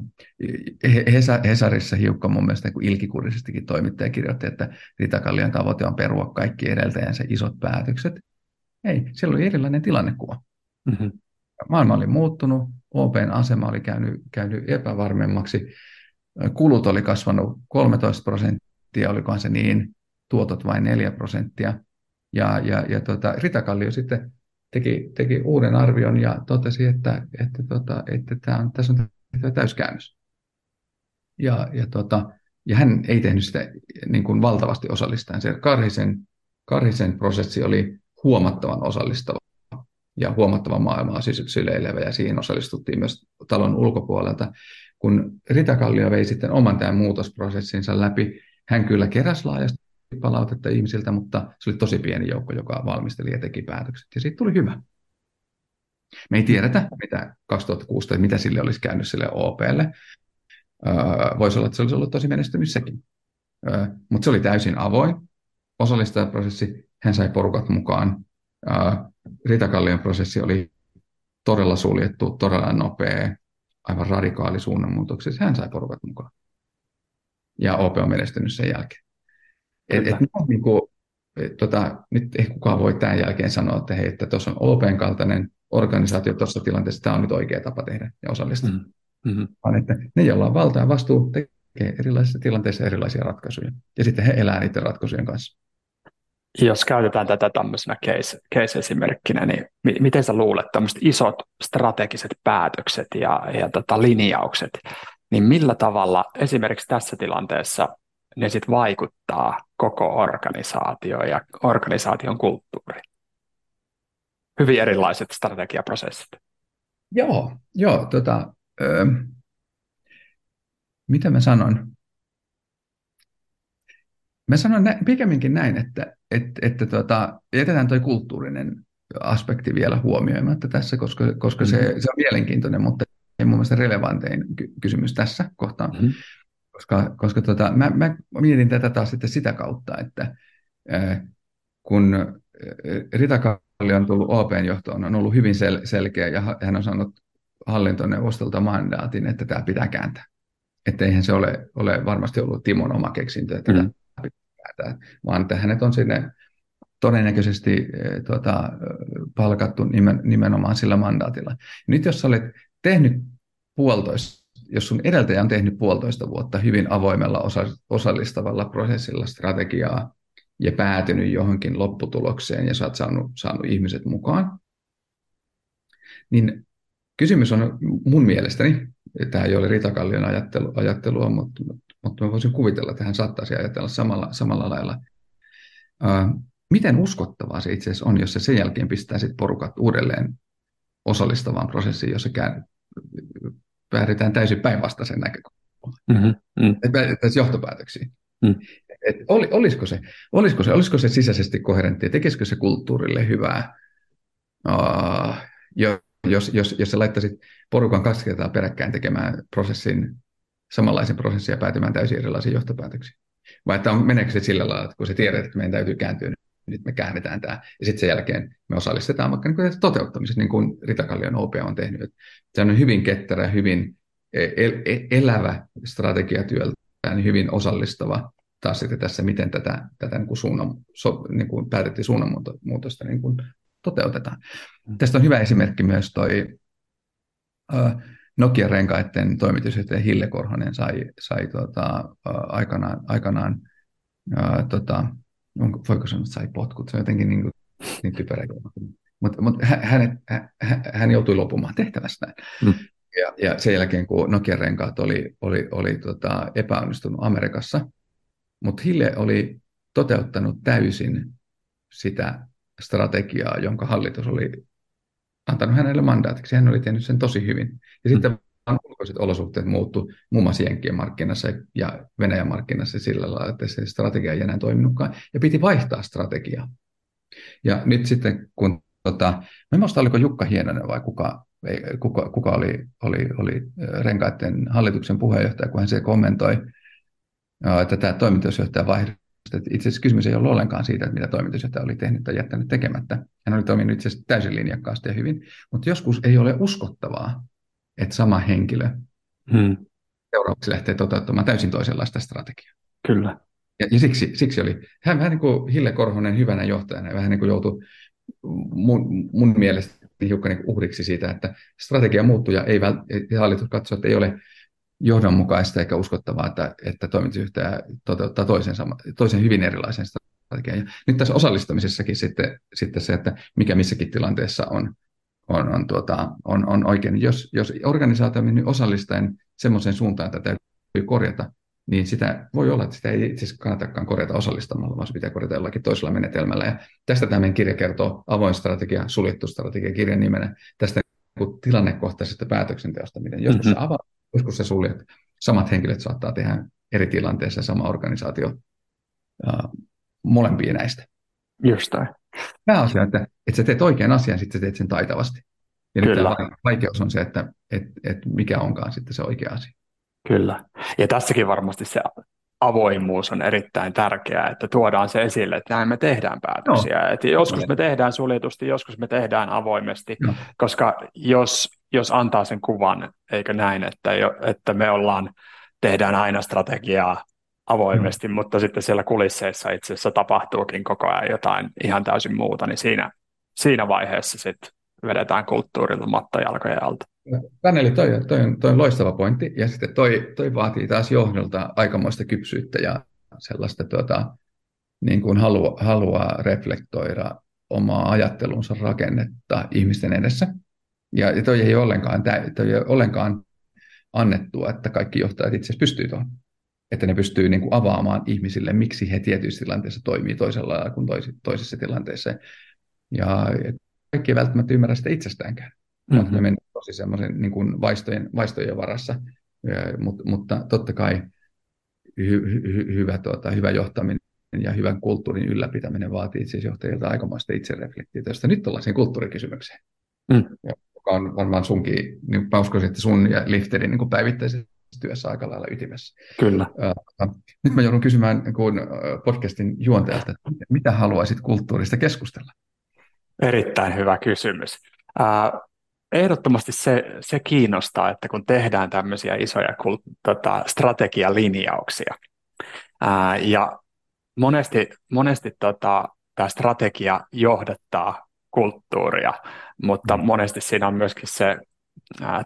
Hesarissa hiukka mun mielestä niin ilkikurisestikin toimittaja kirjoitti, että Ritakallion tavoite on perua kaikki edeltäjänsä isot päätökset. Ei, siellä oli erilainen tilannekuva. Mm-hmm. Maailma oli muuttunut, OPn asema oli käynyt, käynyt epävarmemmaksi, kulut oli kasvanut 13 prosenttia, olikohan se niin, tuotot vain 4 prosenttia. Ja, ja, ja tota, Ritakallio sitten teki, teki uuden arvion ja totesi, että, että, tota, että tämä on, tässä on tehtävä täyskäännös. Ja, ja, tota, ja hän ei tehnyt sitä niin kuin valtavasti osallistaen. Se Karhisen, Karhisen prosessi oli huomattavan osallistava ja huomattavan maailmaa syleilevä, ja siihen osallistuttiin myös talon ulkopuolelta. Kun Rita Kallio vei sitten oman tämän muutosprosessinsa läpi, hän kyllä keräsi laajasti palautetta ihmisiltä, mutta se oli tosi pieni joukko, joka valmisteli ja teki päätökset. Ja siitä tuli hyvä. Me ei tiedetä, mitä 2016, mitä sille olisi käynyt sille OPlle. Öö, voisi olla, että se olisi ollut tosi menestynyt sekin. Öö, mutta se oli täysin avoin osallistajaprosessi. Hän sai porukat mukaan. Öö, Ritakallion prosessi oli todella suljettu, todella nopea, aivan radikaali suunnanmuutoksessa. Hän sai porukat mukaan. Ja OP on menestynyt sen jälkeen. Et, et, niin kuin, et, tota, nyt ei kukaan voi tämän jälkeen sanoa, että hei, että tuossa on Open kaltainen organisaatio tuossa tilanteessa, tämä on nyt oikea tapa tehdä ja osallistua. Mm-hmm. Vaan että ne, joilla on valta ja vastuu, tekee erilaisissa tilanteissa erilaisia ratkaisuja. Ja sitten he elää niiden ratkaisujen kanssa. Jos käytetään tätä tämmöisenä case, case-esimerkkinä, niin mi- miten sä luulet tämmöiset isot strategiset päätökset ja, ja tota linjaukset, niin millä tavalla esimerkiksi tässä tilanteessa ne sitten vaikuttaa koko organisaatioon ja organisaation kulttuuriin. Hyvin erilaiset strategiaprosessit. Joo, joo tota, ö, mitä mä sanon? Mä sanon nä- pikemminkin näin, että, että, että tota, jätetään tuo kulttuurinen aspekti vielä huomioimatta tässä, koska, koska mm-hmm. se, se on mielenkiintoinen, mutta ei mun mielestä relevantein ky- kysymys tässä kohtaa. Mm-hmm koska, koska tota, mä, mä mietin tätä taas sitten sitä kautta, että kun Rita Kalli on tullut OPn johtoon, on ollut hyvin sel- selkeä ja hän on saanut hallintoneuvostolta mandaatin, että tämä pitää kääntää. Että eihän se ole, ole varmasti ollut Timon oma keksintö, että mm. tämä pitää kääntää, vaan että hänet on sinne todennäköisesti tuota, palkattu nimen, nimenomaan sillä mandaatilla. Nyt jos olet tehnyt puolitoista jos sun edeltäjä on tehnyt puolitoista vuotta hyvin avoimella osa- osallistavalla prosessilla strategiaa ja päätynyt johonkin lopputulokseen ja sä oot saanut, saanut ihmiset mukaan, niin kysymys on mun mielestäni, tämä ei ole Ritakallion ajattelu, ajattelua, mutta, mutta mä voisin kuvitella, että hän saattaisi ajatella samalla, samalla lailla. Ää, miten uskottavaa se itse asiassa on, jos se sen jälkeen pistää sit porukat uudelleen osallistavaan prosessiin, jossa käy, päädytään täysin päinvastaisen näkökulmaan. Mm-hmm. Mm. Tässä johtopäätöksiin. Mm. Et oli, olisiko, se, olisiko, se, olisiko se sisäisesti koherentti, tekisikö se kulttuurille hyvää, uh, jos, jos, jos sä laittaisit porukan kaksi kertaa peräkkäin tekemään prosessin, samanlaisen prosessin ja päätymään täysin erilaisiin johtopäätöksiin. Vai että on, meneekö se sillä lailla, että kun sä tiedät, että meidän täytyy kääntyä, nyt me käännetään tämä, ja sitten sen jälkeen me osallistetaan vaikka niin toteuttamisessa, niin kuin Rita Kallion OP on tehnyt. Se on hyvin ketterä, hyvin el- el- elävä strategiatyöltä, niin hyvin osallistava taas sitten tässä, miten tätä, tätä niin kuin suunnan, so, niin kuin päätettiin suunnanmuutosta niin kuin toteutetaan. Mm. Tästä on hyvä esimerkki myös toi uh, Nokia-renkaiden toimitusjohtaja Hille Korhonen sai, sai tuota, uh, aikanaan, aikanaan uh, tota, onko, voiko sanoa, että sai potkut, se on jotenkin niin, kuin, niin typerä. Mutta mut hän, hän, hän joutui lopumaan tehtävästään. Mm. Ja, ja sen jälkeen, kun Nokia-renkaat oli, oli, oli tota, epäonnistunut Amerikassa, mutta Hille oli toteuttanut täysin sitä strategiaa, jonka hallitus oli antanut hänelle mandaatiksi. Hän oli tehnyt sen tosi hyvin. Ja mm. sitten ulkoiset olosuhteet muuttu muun muassa Jenkkien markkinassa ja Venäjän markkinassa sillä lailla, että se strategia ei enää toiminutkaan. Ja piti vaihtaa strategiaa. Ja nyt sitten, kun tota, mä en muista, oliko Jukka Hienonen vai kuka, kuka, kuka oli, oli, oli renkaiden hallituksen puheenjohtaja, kun hän se kommentoi tätä toimitusjohtajan vaihdosta. Itse asiassa kysymys ei ollut ollenkaan siitä, että mitä toimitusjohtaja oli tehnyt tai jättänyt tekemättä. Hän oli toiminut itse asiassa täysin linjakkaasti ja hyvin, mutta joskus ei ole uskottavaa, että sama henkilö hmm. seuraavaksi lähtee toteuttamaan täysin toisenlaista strategiaa. Kyllä. Ja, ja siksi, siksi oli, hän vähän niin kuin Hille Korhonen hyvänä johtajana, vähän niin kuin joutui mun, mun mielestä hiukan niin uhriksi siitä, että strategia muuttui ja ei vält, hallitus katsoi, että ei ole johdonmukaista eikä uskottavaa, että, että toimitusjohtaja toteuttaa toisen, sama, toisen hyvin erilaisen strategian. Ja nyt tässä osallistamisessakin sitten, sitten se, että mikä missäkin tilanteessa on, on, on, tuota, on, on oikein. Jos, jos organisaatio on mennyt osallistaen semmoiseen suuntaan, että täytyy korjata, niin sitä voi olla, että sitä ei itse asiassa kannatakaan korjata osallistamalla, vaan se pitää korjata jollakin toisella menetelmällä. Ja tästä tämä meidän kirja kertoo avoin strategia, suljettu strategia kirjan nimenä, tästä tilannekohtaisesta päätöksenteosta, miten joskus mm-hmm. avaat, joskus sä suljet. Samat henkilöt saattaa tehdä eri tilanteissa sama organisaatio uh, molempia näistä. Just näin. Pääasia, että, että sä teet oikean asian, sitten sä teet sen taitavasti. Ja Kyllä. nyt tämä vaikeus on se, että et, et mikä onkaan sitten se oikea asia. Kyllä. Ja tässäkin varmasti se avoimuus on erittäin tärkeää, että tuodaan se esille, että näin me tehdään päätöksiä. No. Että joskus me tehdään suljetusti, joskus me tehdään avoimesti, no. koska jos, jos antaa sen kuvan, eikö näin, että, jo, että me ollaan, tehdään aina strategiaa avoimesti, no. mutta sitten siellä kulisseissa itse asiassa tapahtuukin koko ajan jotain ihan täysin muuta, niin siinä, siinä vaiheessa sitten vedetään kulttuurilla mattajalkojen alta. Taneli, toi, toi, on, toi on loistava pointti, ja sitten toi, toi vaatii taas johdolta aikamoista kypsyyttä ja sellaista tuota, niin kuin halua, haluaa reflektoida omaa ajattelunsa rakennetta ihmisten edessä. Ja, ja toi ei ollenkaan, toi ei ollenkaan annettua, että kaikki johtajat itse asiassa pystyy tuohon. Että ne pystyy niin kuin avaamaan ihmisille, miksi he tietyissä tilanteissa toimii toisella lailla kuin toisissa tilanteissa. Ja kaikki ei välttämättä ymmärrä sitä itsestäänkään. Mm-hmm. Me mennään tosi semmoisen niin kuin vaistojen, vaistojen varassa, mutta, mutta totta kai hy, hy, hyvä, tuota, hyvä johtaminen ja hyvän kulttuurin ylläpitäminen vaatii siis johtajilta aikamoista itsereflektiota, josta nyt ollaan siihen kulttuurikysymykseen, mm. joka on varmaan sunkin, niin mä uskoisin, että sun ja Lifterin niin päivittäisessä työssä aika lailla ytimessä. Kyllä. Nyt mä joudun kysymään kun podcastin juontajalta, että mitä haluaisit kulttuurista keskustella? Erittäin hyvä kysymys ehdottomasti se, se kiinnostaa, että kun tehdään tämmöisiä isoja tota, strategialinjauksia, ää, ja monesti, monesti tota, tämä strategia johdattaa kulttuuria, mutta mm. monesti siinä on myöskin se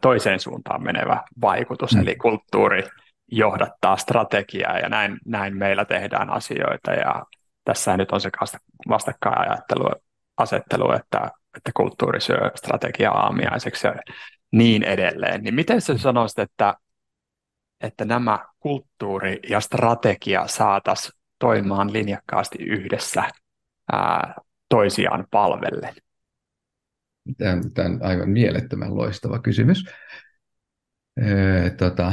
toiseen suuntaan menevä vaikutus, mm. eli kulttuuri johdattaa strategiaa, ja näin, näin meillä tehdään asioita, ja tässä nyt on se vastakkainajattelu, asettelu, että että kulttuuri syö strategiaa aamiaiseksi ja niin edelleen. Niin miten sä sanoisit, että, että nämä kulttuuri ja strategia saataisiin toimimaan linjakkaasti yhdessä ää, toisiaan palvellen? Tämä, on aivan mielettömän loistava kysymys. Ee, tota,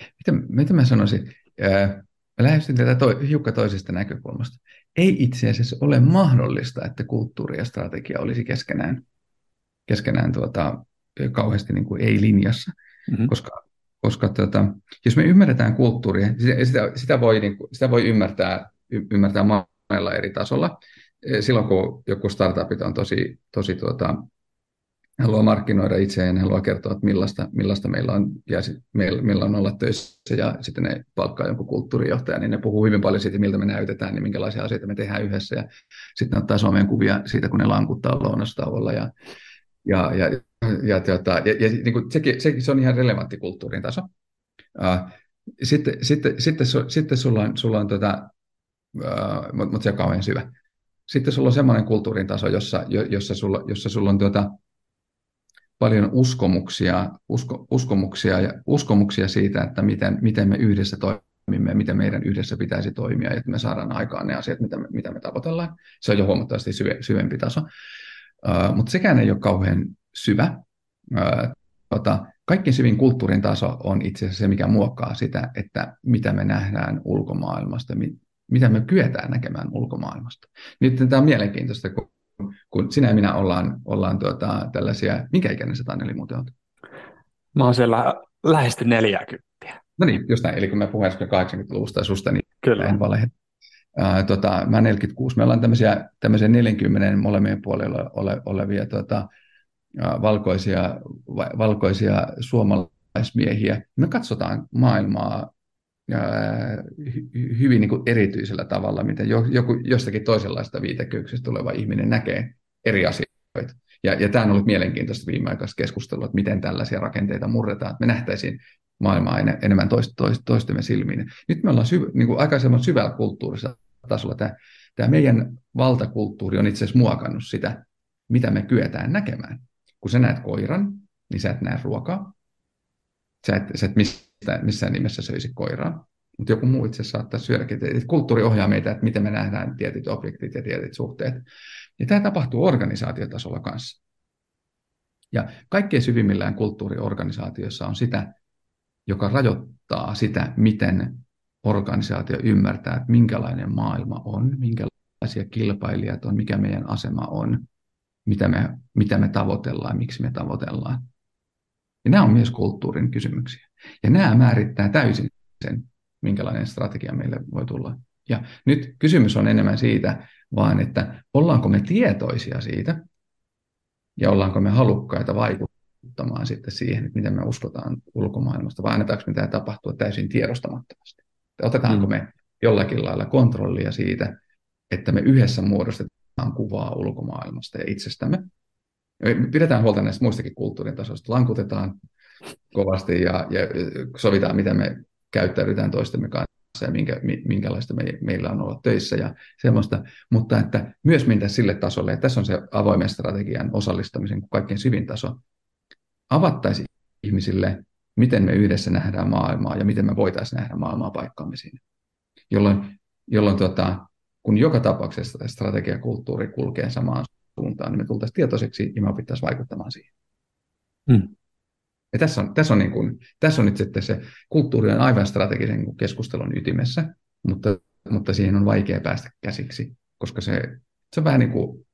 mitä, mitä mä sanoisin? Ee, mä lähestyn tätä to, hiukka toisesta näkökulmasta. Ei itse asiassa ole mahdollista, että kulttuuri ja strategia olisi keskenään, keskenään tuota, kauheasti niin kuin ei-linjassa, mm-hmm. koska, koska tuota, jos me ymmärretään kulttuuria, sitä, sitä, voi, niin kuin, sitä voi ymmärtää, y, ymmärtää monella eri tasolla. Silloin kun joku startupit on tosi, tosi tuota, haluaa markkinoida itseään, haluaa kertoa, että millaista, millaista meillä on ja sit meillä, meillä on olla töissä ja sitten ne palkkaa jonkun kulttuurijohtajan, niin ne puhuu hyvin paljon siitä, miltä me näytetään, niin minkälaisia asioita me tehdään yhdessä ja sitten ottaa Suomeen kuvia siitä, kun ne lankuttaa lounastauolla ja, ja, ja, ja, tuota, ja, ja niin kuin sekin, sekin, se on ihan relevantti kulttuurin taso. Uh, sitten, sitten, sitten, sitten sulla on, sulla on tota, uh, mutta se on kauhean syvä. Sitten sulla on semmoinen kulttuurin taso, jossa, jossa, sulla, jossa sulla on tuota, paljon uskomuksia, usko, uskomuksia, ja, uskomuksia siitä, että miten, miten me yhdessä toimimme ja miten meidän yhdessä pitäisi toimia, että me saadaan aikaan ne asiat, mitä me, mitä me tavoitellaan. Se on jo huomattavasti syve, syvempi taso. Uh, mutta sekään ei ole kauhean syvä. Uh, tota, kaikkein syvin kulttuurin taso on itse asiassa se, mikä muokkaa sitä, että mitä me nähdään ulkomaailmasta, mitä me kyetään näkemään ulkomaailmasta. Nyt tämä on mielenkiintoista, kun kun sinä ja minä ollaan, ollaan tuota, tällaisia, minkä ikäinen sä Taneli muuten olet? Mä oon siellä lähesty 40. No niin, just näin. Eli kun mä puhun 80-luvusta susta, niin Kyllä. en valehe. Uh, tota, mä 46. Me ollaan tämmöisiä, tämmöisiä 40 molemmien puolella ole, olevia tota, uh, valkoisia, va, valkoisia suomalaismiehiä. Me katsotaan maailmaa hyvin niin kuin erityisellä tavalla, miten joku, jostakin toisenlaista viitekehyksestä tuleva ihminen näkee eri asioita. Ja, ja tämä on ollut mielenkiintoista viimeaikaista keskustelua, että miten tällaisia rakenteita murretaan, että me nähtäisiin maailmaa en, enemmän toist, toist, toistemme silmiin. Nyt me ollaan syv, niin kuin aikaisemmin syvällä kulttuurisella tasolla. Tämä, tämä meidän valtakulttuuri on itse asiassa muokannut sitä, mitä me kyetään näkemään. Kun sä näet koiran, niin sä et näe ruokaa. Sä et, sä et miss, missään nimessä söisi koiraa, mutta joku muu itse saattaa syödäkin. Kulttuuri ohjaa meitä, että miten me nähdään tietyt objektit ja tietyt suhteet. Ja tämä tapahtuu organisaatiotasolla kanssa. Ja kaikkein syvimmillään kulttuuriorganisaatiossa on sitä, joka rajoittaa sitä, miten organisaatio ymmärtää, että minkälainen maailma on, minkälaisia kilpailijat on, mikä meidän asema on, mitä me, mitä me tavoitellaan, miksi me tavoitellaan. Ja nämä on myös kulttuurin kysymyksiä. Ja nämä määrittää täysin sen, minkälainen strategia meille voi tulla. Ja nyt kysymys on enemmän siitä, vaan että ollaanko me tietoisia siitä, ja ollaanko me halukkaita vaikuttamaan sitten siihen, että miten me uskotaan ulkomaailmasta, vai annetaanko me tämä tapahtua täysin tiedostamattomasti. Otetaanko mm. me jollakin lailla kontrollia siitä, että me yhdessä muodostetaan kuvaa ulkomaailmasta ja itsestämme. Pidetään huolta näistä muistakin kulttuurin tasoista. Lankutetaan kovasti ja, ja sovitaan, miten me käyttäydytään toistemme kanssa ja minkä, minkälaista me, meillä on olla töissä ja semmoista, mutta että myös mennä sille tasolle, että tässä on se avoimen strategian osallistamisen kaikkein syvin taso, avattaisiin ihmisille, miten me yhdessä nähdään maailmaa ja miten me voitaisiin nähdä maailmaa paikkaamme siinä. Jolloin, jolloin tota, kun joka tapauksessa strategiakulttuuri kulkee samaan suuntaan, niin me tultaisiin tietoiseksi ja me opittaisiin vaikuttamaan siihen. Hmm. Ja tässä on, tässä on, niin kuin, tässä on nyt sitten se kulttuuri on aivan strategisen keskustelun ytimessä, mutta, mutta siihen on vaikea päästä käsiksi, koska se, se on vähän niin kuin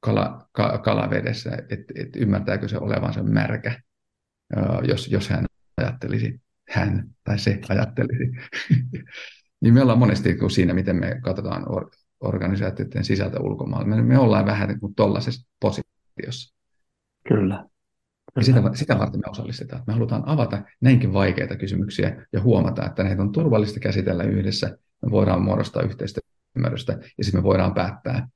kala, ka, kalavedessä, että et ymmärtääkö se olevansa märkä, jos, jos hän ajattelisi, hän tai se ajattelisi. *laughs* niin me ollaan monesti niin siinä, miten me katsotaan or, organisaatioiden sisältä ulkomailla. Me, me ollaan vähän niin kuin tuollaisessa positiossa. Kyllä. Ja sitä, sitä varten me osallistetaan. Me halutaan avata näinkin vaikeita kysymyksiä ja huomata, että näitä on turvallista käsitellä yhdessä. Me voidaan muodostaa yhteistä ymmärrystä ja sitten me voidaan päättää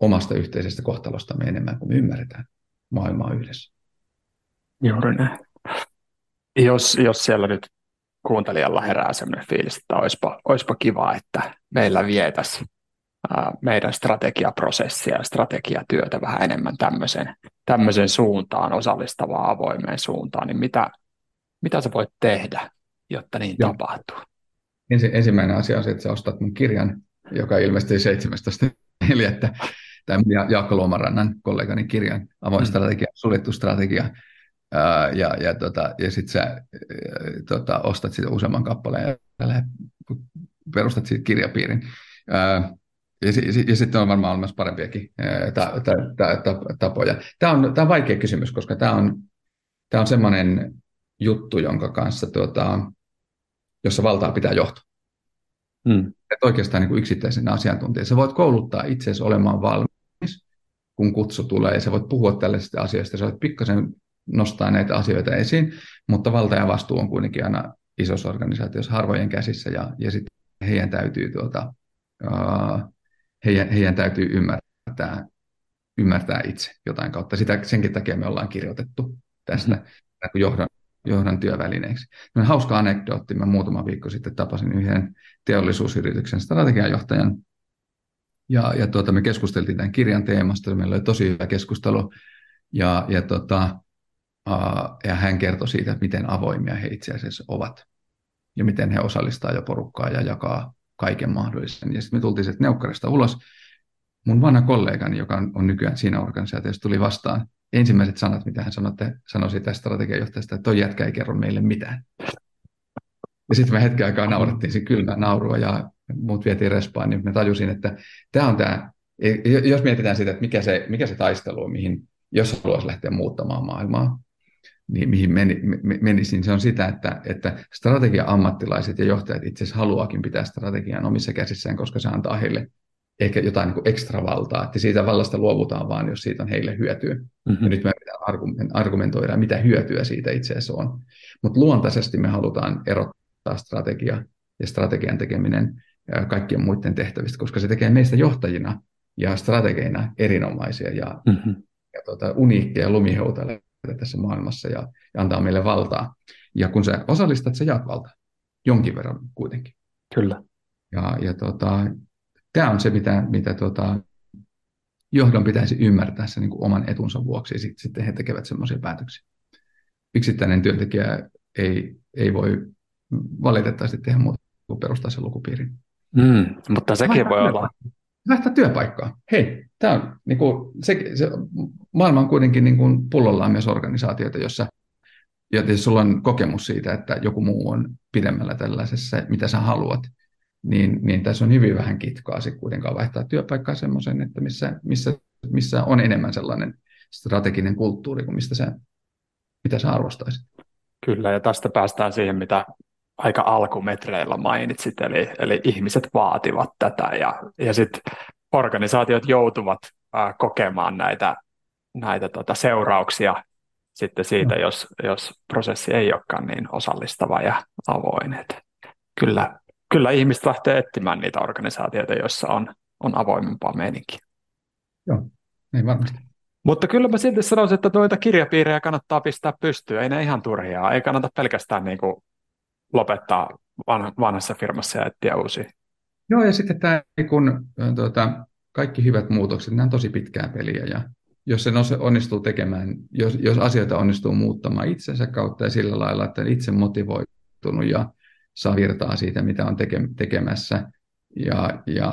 omasta yhteisestä kohtalostamme enemmän kuin me ymmärretään maailmaa yhdessä. Juuri näin. Jos, jos siellä nyt kuuntelijalla herää sellainen fiilis, että olisipa, olisipa kiva, että meillä vietäisiin meidän strategiaprosessia ja strategiatyötä vähän enemmän tämmöisen, tämmöisen suuntaan, osallistavaan avoimeen suuntaan, niin mitä, mitä sä voit tehdä, jotta niin Joo. tapahtuu? Ensi, ensimmäinen asia on se, että sä ostat mun kirjan, joka ilmestyi 17.4. Tämä Jaakko Luomarannan kollegani kirjan, avoin mm. strategia, suljettu strategia. Ja, ja, tota, ja sitten sä ää, tota, ostat sitä useamman kappaleen ja lähdet perustat siitä kirjapiirin. Ja, ja sitten on varmaan olemassa parempiakin ää, tapoja. Tämä on, tämä on vaikea kysymys, koska tämä on, tämä on semmoinen juttu, jonka kanssa, tuota, jossa valtaa pitää johtaa. Mm. Et oikeastaan niin kuin yksittäisen asiantuntijan. Sä voit kouluttaa itseäsi olemaan valmis, kun kutsu tulee, ja sä voit puhua tällaisista asioista, sä voit pikkasen nostaa näitä asioita esiin, mutta valta ja vastuu on kuitenkin aina isossa organisaatiossa harvojen käsissä, ja, ja sitten heidän täytyy, tuota, uh, heidän, heidän täytyy ymmärtää, ymmärtää itse jotain kautta. Sitä, senkin takia me ollaan kirjoitettu tästä mm-hmm. johdon, johdon työvälineeksi. No, hauska anekdootti. Mä muutama viikko sitten tapasin yhden teollisuusyrityksen strategiajohtajan, ja, ja tuota, me keskusteltiin tämän kirjan teemasta, meillä oli tosi hyvä keskustelu, ja, ja, tota, uh, ja hän kertoi siitä, miten avoimia he itse asiassa ovat, ja miten he osallistaa jo porukkaa ja jakaa kaiken mahdollisen. Ja sitten me tultiin sieltä neukkarista ulos. Mun vanha kollegani, joka on, on nykyään siinä organisaatiossa, tuli vastaan. Ensimmäiset sanat, mitä hän sanoi, sanoi siitä strategiajohtajasta, että toi jätkä ei kerro meille mitään. Ja sitten me hetken aikaa naurattiin se kylmää naurua ja muut vietiin respaan, niin me tajusin, että tämä on tämä, jos mietitään sitä, että mikä se, mikä se taistelu on, mihin, jos haluaisi lähteä muuttamaan maailmaa, niin mihin meni, menisin, niin se on sitä, että, että strategia-ammattilaiset ja johtajat itse asiassa haluakin pitää strategian omissa käsissään, koska se antaa heille ehkä jotain niin kuin ekstra valtaa, että siitä vallasta luovutaan vaan, jos siitä on heille hyötyä. Mm-hmm. Ja nyt me pitää argumentoida, mitä hyötyä siitä itse asiassa on. Mutta luontaisesti me halutaan erottaa strategia ja strategian tekeminen kaikkien muiden tehtävistä, koska se tekee meistä johtajina ja strategeina erinomaisia ja, mm-hmm. ja tuota, uniikkeja lumiheutalle tässä maailmassa ja, ja antaa meille valtaa. Ja kun sä osallistat, sä jaat valtaa. Jonkin verran kuitenkin. Kyllä. Ja, ja tota, tämä on se, mitä, mitä tota, johdon pitäisi ymmärtää se niin kuin oman etunsa vuoksi, ja sit, sitten he tekevät semmoisia päätöksiä. Yksittäinen työntekijä ei, ei voi valitettavasti tehdä muuta kuin perustaa sen lukupiirin. Mm, mutta sekin voi olla vaihtaa työpaikkaa. Hei, tämä on, niin kuin, se, se, maailma on kuitenkin niin kuin pullollaan myös organisaatioita, jossa ja jos sulla on kokemus siitä, että joku muu on pidemmällä tällaisessa, mitä sä haluat, niin, niin tässä on hyvin vähän kitkaa sitten kuitenkaan vaihtaa työpaikkaa semmoisen, että missä, missä, missä on enemmän sellainen strateginen kulttuuri kuin mistä sä, mitä sä arvostaisit. Kyllä, ja tästä päästään siihen, mitä aika alkumetreillä mainitsit, eli, eli ihmiset vaativat tätä ja, ja sitten organisaatiot joutuvat ää, kokemaan näitä, näitä tota, seurauksia sitten siitä, jos, jos prosessi ei olekaan niin osallistava ja avoin. Et kyllä, kyllä ihmiset lähtee etsimään niitä organisaatioita, joissa on, on avoimempaa meininkiä. Joo, niin varmasti. Mutta kyllä mä silti sanoisin, että noita kirjapiirejä kannattaa pistää pystyyn, ei ne ihan turhia, ei kannata pelkästään niin kuin lopettaa vanhassa firmassa ja etsiä uusia. Joo, ja sitten tämä, kun tuota, kaikki hyvät muutokset, nämä on tosi pitkää peliä, ja jos se onnistuu tekemään, jos, jos asioita onnistuu muuttamaan itsensä kautta ja sillä lailla, että itse motivoitunut ja saa virtaa siitä, mitä on teke, tekemässä, ja, ja,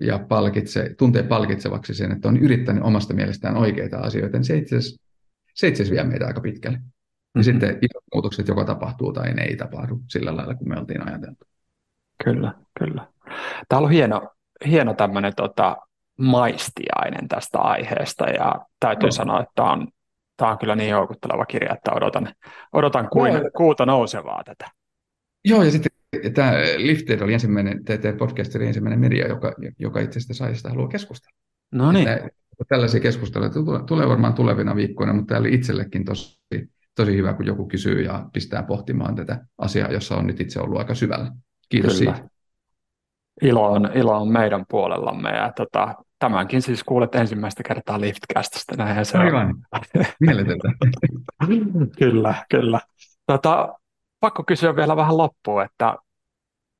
ja palkitse, tuntee palkitsevaksi sen, että on yrittänyt omasta mielestään oikeita asioita, niin se itse asiassa, se itse asiassa vie meitä aika pitkälle. Mm-hmm. sitten isot muutokset joko tapahtuu tai ne ei tapahdu sillä lailla, kuin me oltiin ajateltu. Kyllä, kyllä. Täällä on hieno, hieno tämmöinen tota, maistiainen tästä aiheesta ja täytyy no. sanoa, että tämä on, tämä on kyllä niin houkutteleva kirja, että odotan, odotan kuin no. kuuta nousevaa tätä. Joo, ja sitten tämä Lifted oli ensimmäinen, TT Podcast oli ensimmäinen media, joka, joka itse asiassa sai sitä haluaa keskustella. No niin. Tällaisia keskusteluja tulee varmaan tulevina viikkoina, mutta tämä oli itsellekin tosi tosi hyvä, kun joku kysyy ja pistää pohtimaan tätä asiaa, jossa on nyt itse ollut aika syvällä. Kiitos Kyllä. siitä. Ilo on, ilo on meidän puolellamme ja tota, tämänkin siis kuulet ensimmäistä kertaa Liftcastista. Näinhän se Aivan. Mieletöntä. *laughs* kyllä, kyllä. Tota, pakko kysyä vielä vähän loppuun, että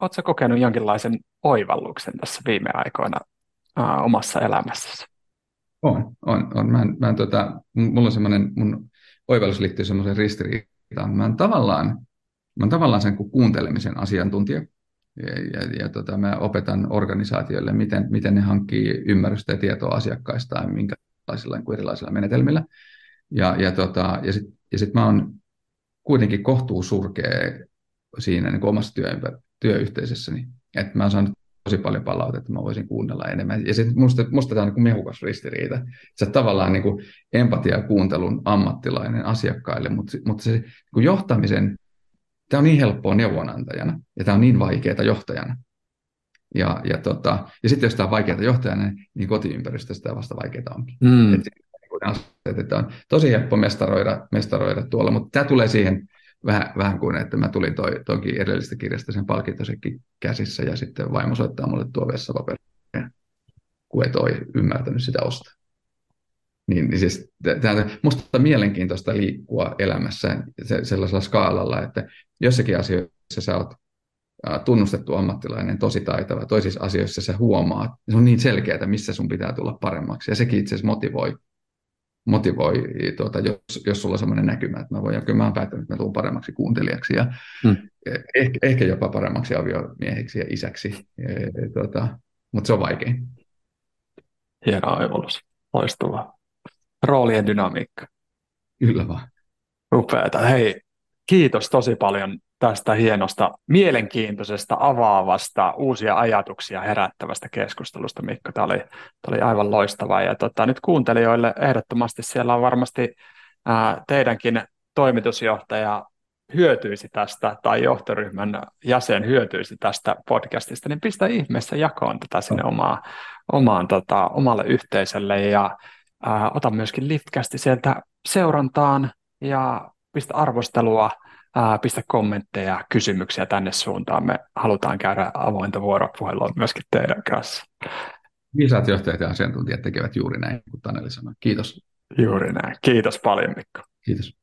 oletko kokenut jonkinlaisen oivalluksen tässä viime aikoina ää, omassa elämässäsi? On, on, on. Mä, mä, tota, mulla on semmoinen, mun oivallus liittyy semmoiseen ristiriitaan. Mä oon tavallaan, mä oon tavallaan sen kuuntelemisen asiantuntija. Ja, ja, ja tota, mä opetan organisaatioille, miten, miten ne hankkii ymmärrystä ja tietoa asiakkaista ja minkälaisilla niin kuin erilaisilla menetelmillä. Ja, ja, tota, ja sitten ja sit mä oon kuitenkin kohtuu surkea siinä niin omassa työympä, työyhteisössäni. että mä oon saanut tosi paljon palautetta, mä voisin kuunnella enemmän. Ja sitten musta, musta tämä on niin mehukas ristiriita. Sä tavallaan niin kuin empatia kuuntelun ammattilainen asiakkaille, mutta, mutta se niin johtamisen, tämä on niin helppoa neuvonantajana ja tämä on niin vaikeaa johtajana. Ja, ja, tota, ja sitten jos tämä on vaikeaa johtajana, niin kotiympäristössä tämä vasta vaikeaa onkin. Mm. Et, että on tosi helppo mestaroida, mestaroida tuolla, mutta tämä tulee siihen vähän, vähän kuin, että mä tulin toi, toki edellisestä kirjasta sen palkintosekin käsissä ja sitten vaimo soittaa mulle tuo vessapaperia, kun ei toi ymmärtänyt sitä ostaa. Niin, niin siis, tämä, musta on mielenkiintoista liikkua elämässä sellaisella skaalalla, että jossakin asioissa sä oot tunnustettu ammattilainen, tosi taitava, toisissa asioissa sä huomaat, se on niin selkeää, missä sun pitää tulla paremmaksi, ja sekin itse asiassa motivoi motivoi, tuota, jos, jos sulla on sellainen näkymä, että mä voin, ja kyllä mä oon päättänyt, että mä tulen paremmaksi kuuntelijaksi ja hmm. ehkä, ehkä jopa paremmaksi aviomieheksi ja isäksi, e, tuota, mutta se on vaikein. Hieno oivallus, loistavaa. Roolien dynamiikka. Kyllä vaan. Upeata. Hei, kiitos tosi paljon tästä hienosta, mielenkiintoisesta, avaavasta, uusia ajatuksia herättävästä keskustelusta, Mikko. Tämä oli, tämä oli aivan loistavaa. Ja tota, nyt kuuntelijoille ehdottomasti siellä on varmasti ää, teidänkin toimitusjohtaja hyötyisi tästä tai johtoryhmän jäsen hyötyisi tästä podcastista, niin pistä ihmeessä jakoon tätä sinne omaa, omaan, tota, omalle yhteisölle ja ää, ota myöskin Liftcasti sieltä seurantaan ja pistä arvostelua ää, pistä kommentteja, kysymyksiä tänne suuntaan. Me halutaan käydä avointa vuoropuhelua myöskin teidän kanssa. Viisaat johtajat ja asiantuntijat tekevät juuri näin, kuin Taneli sanoi. Kiitos. Juuri näin. Kiitos paljon, Mikko. Kiitos.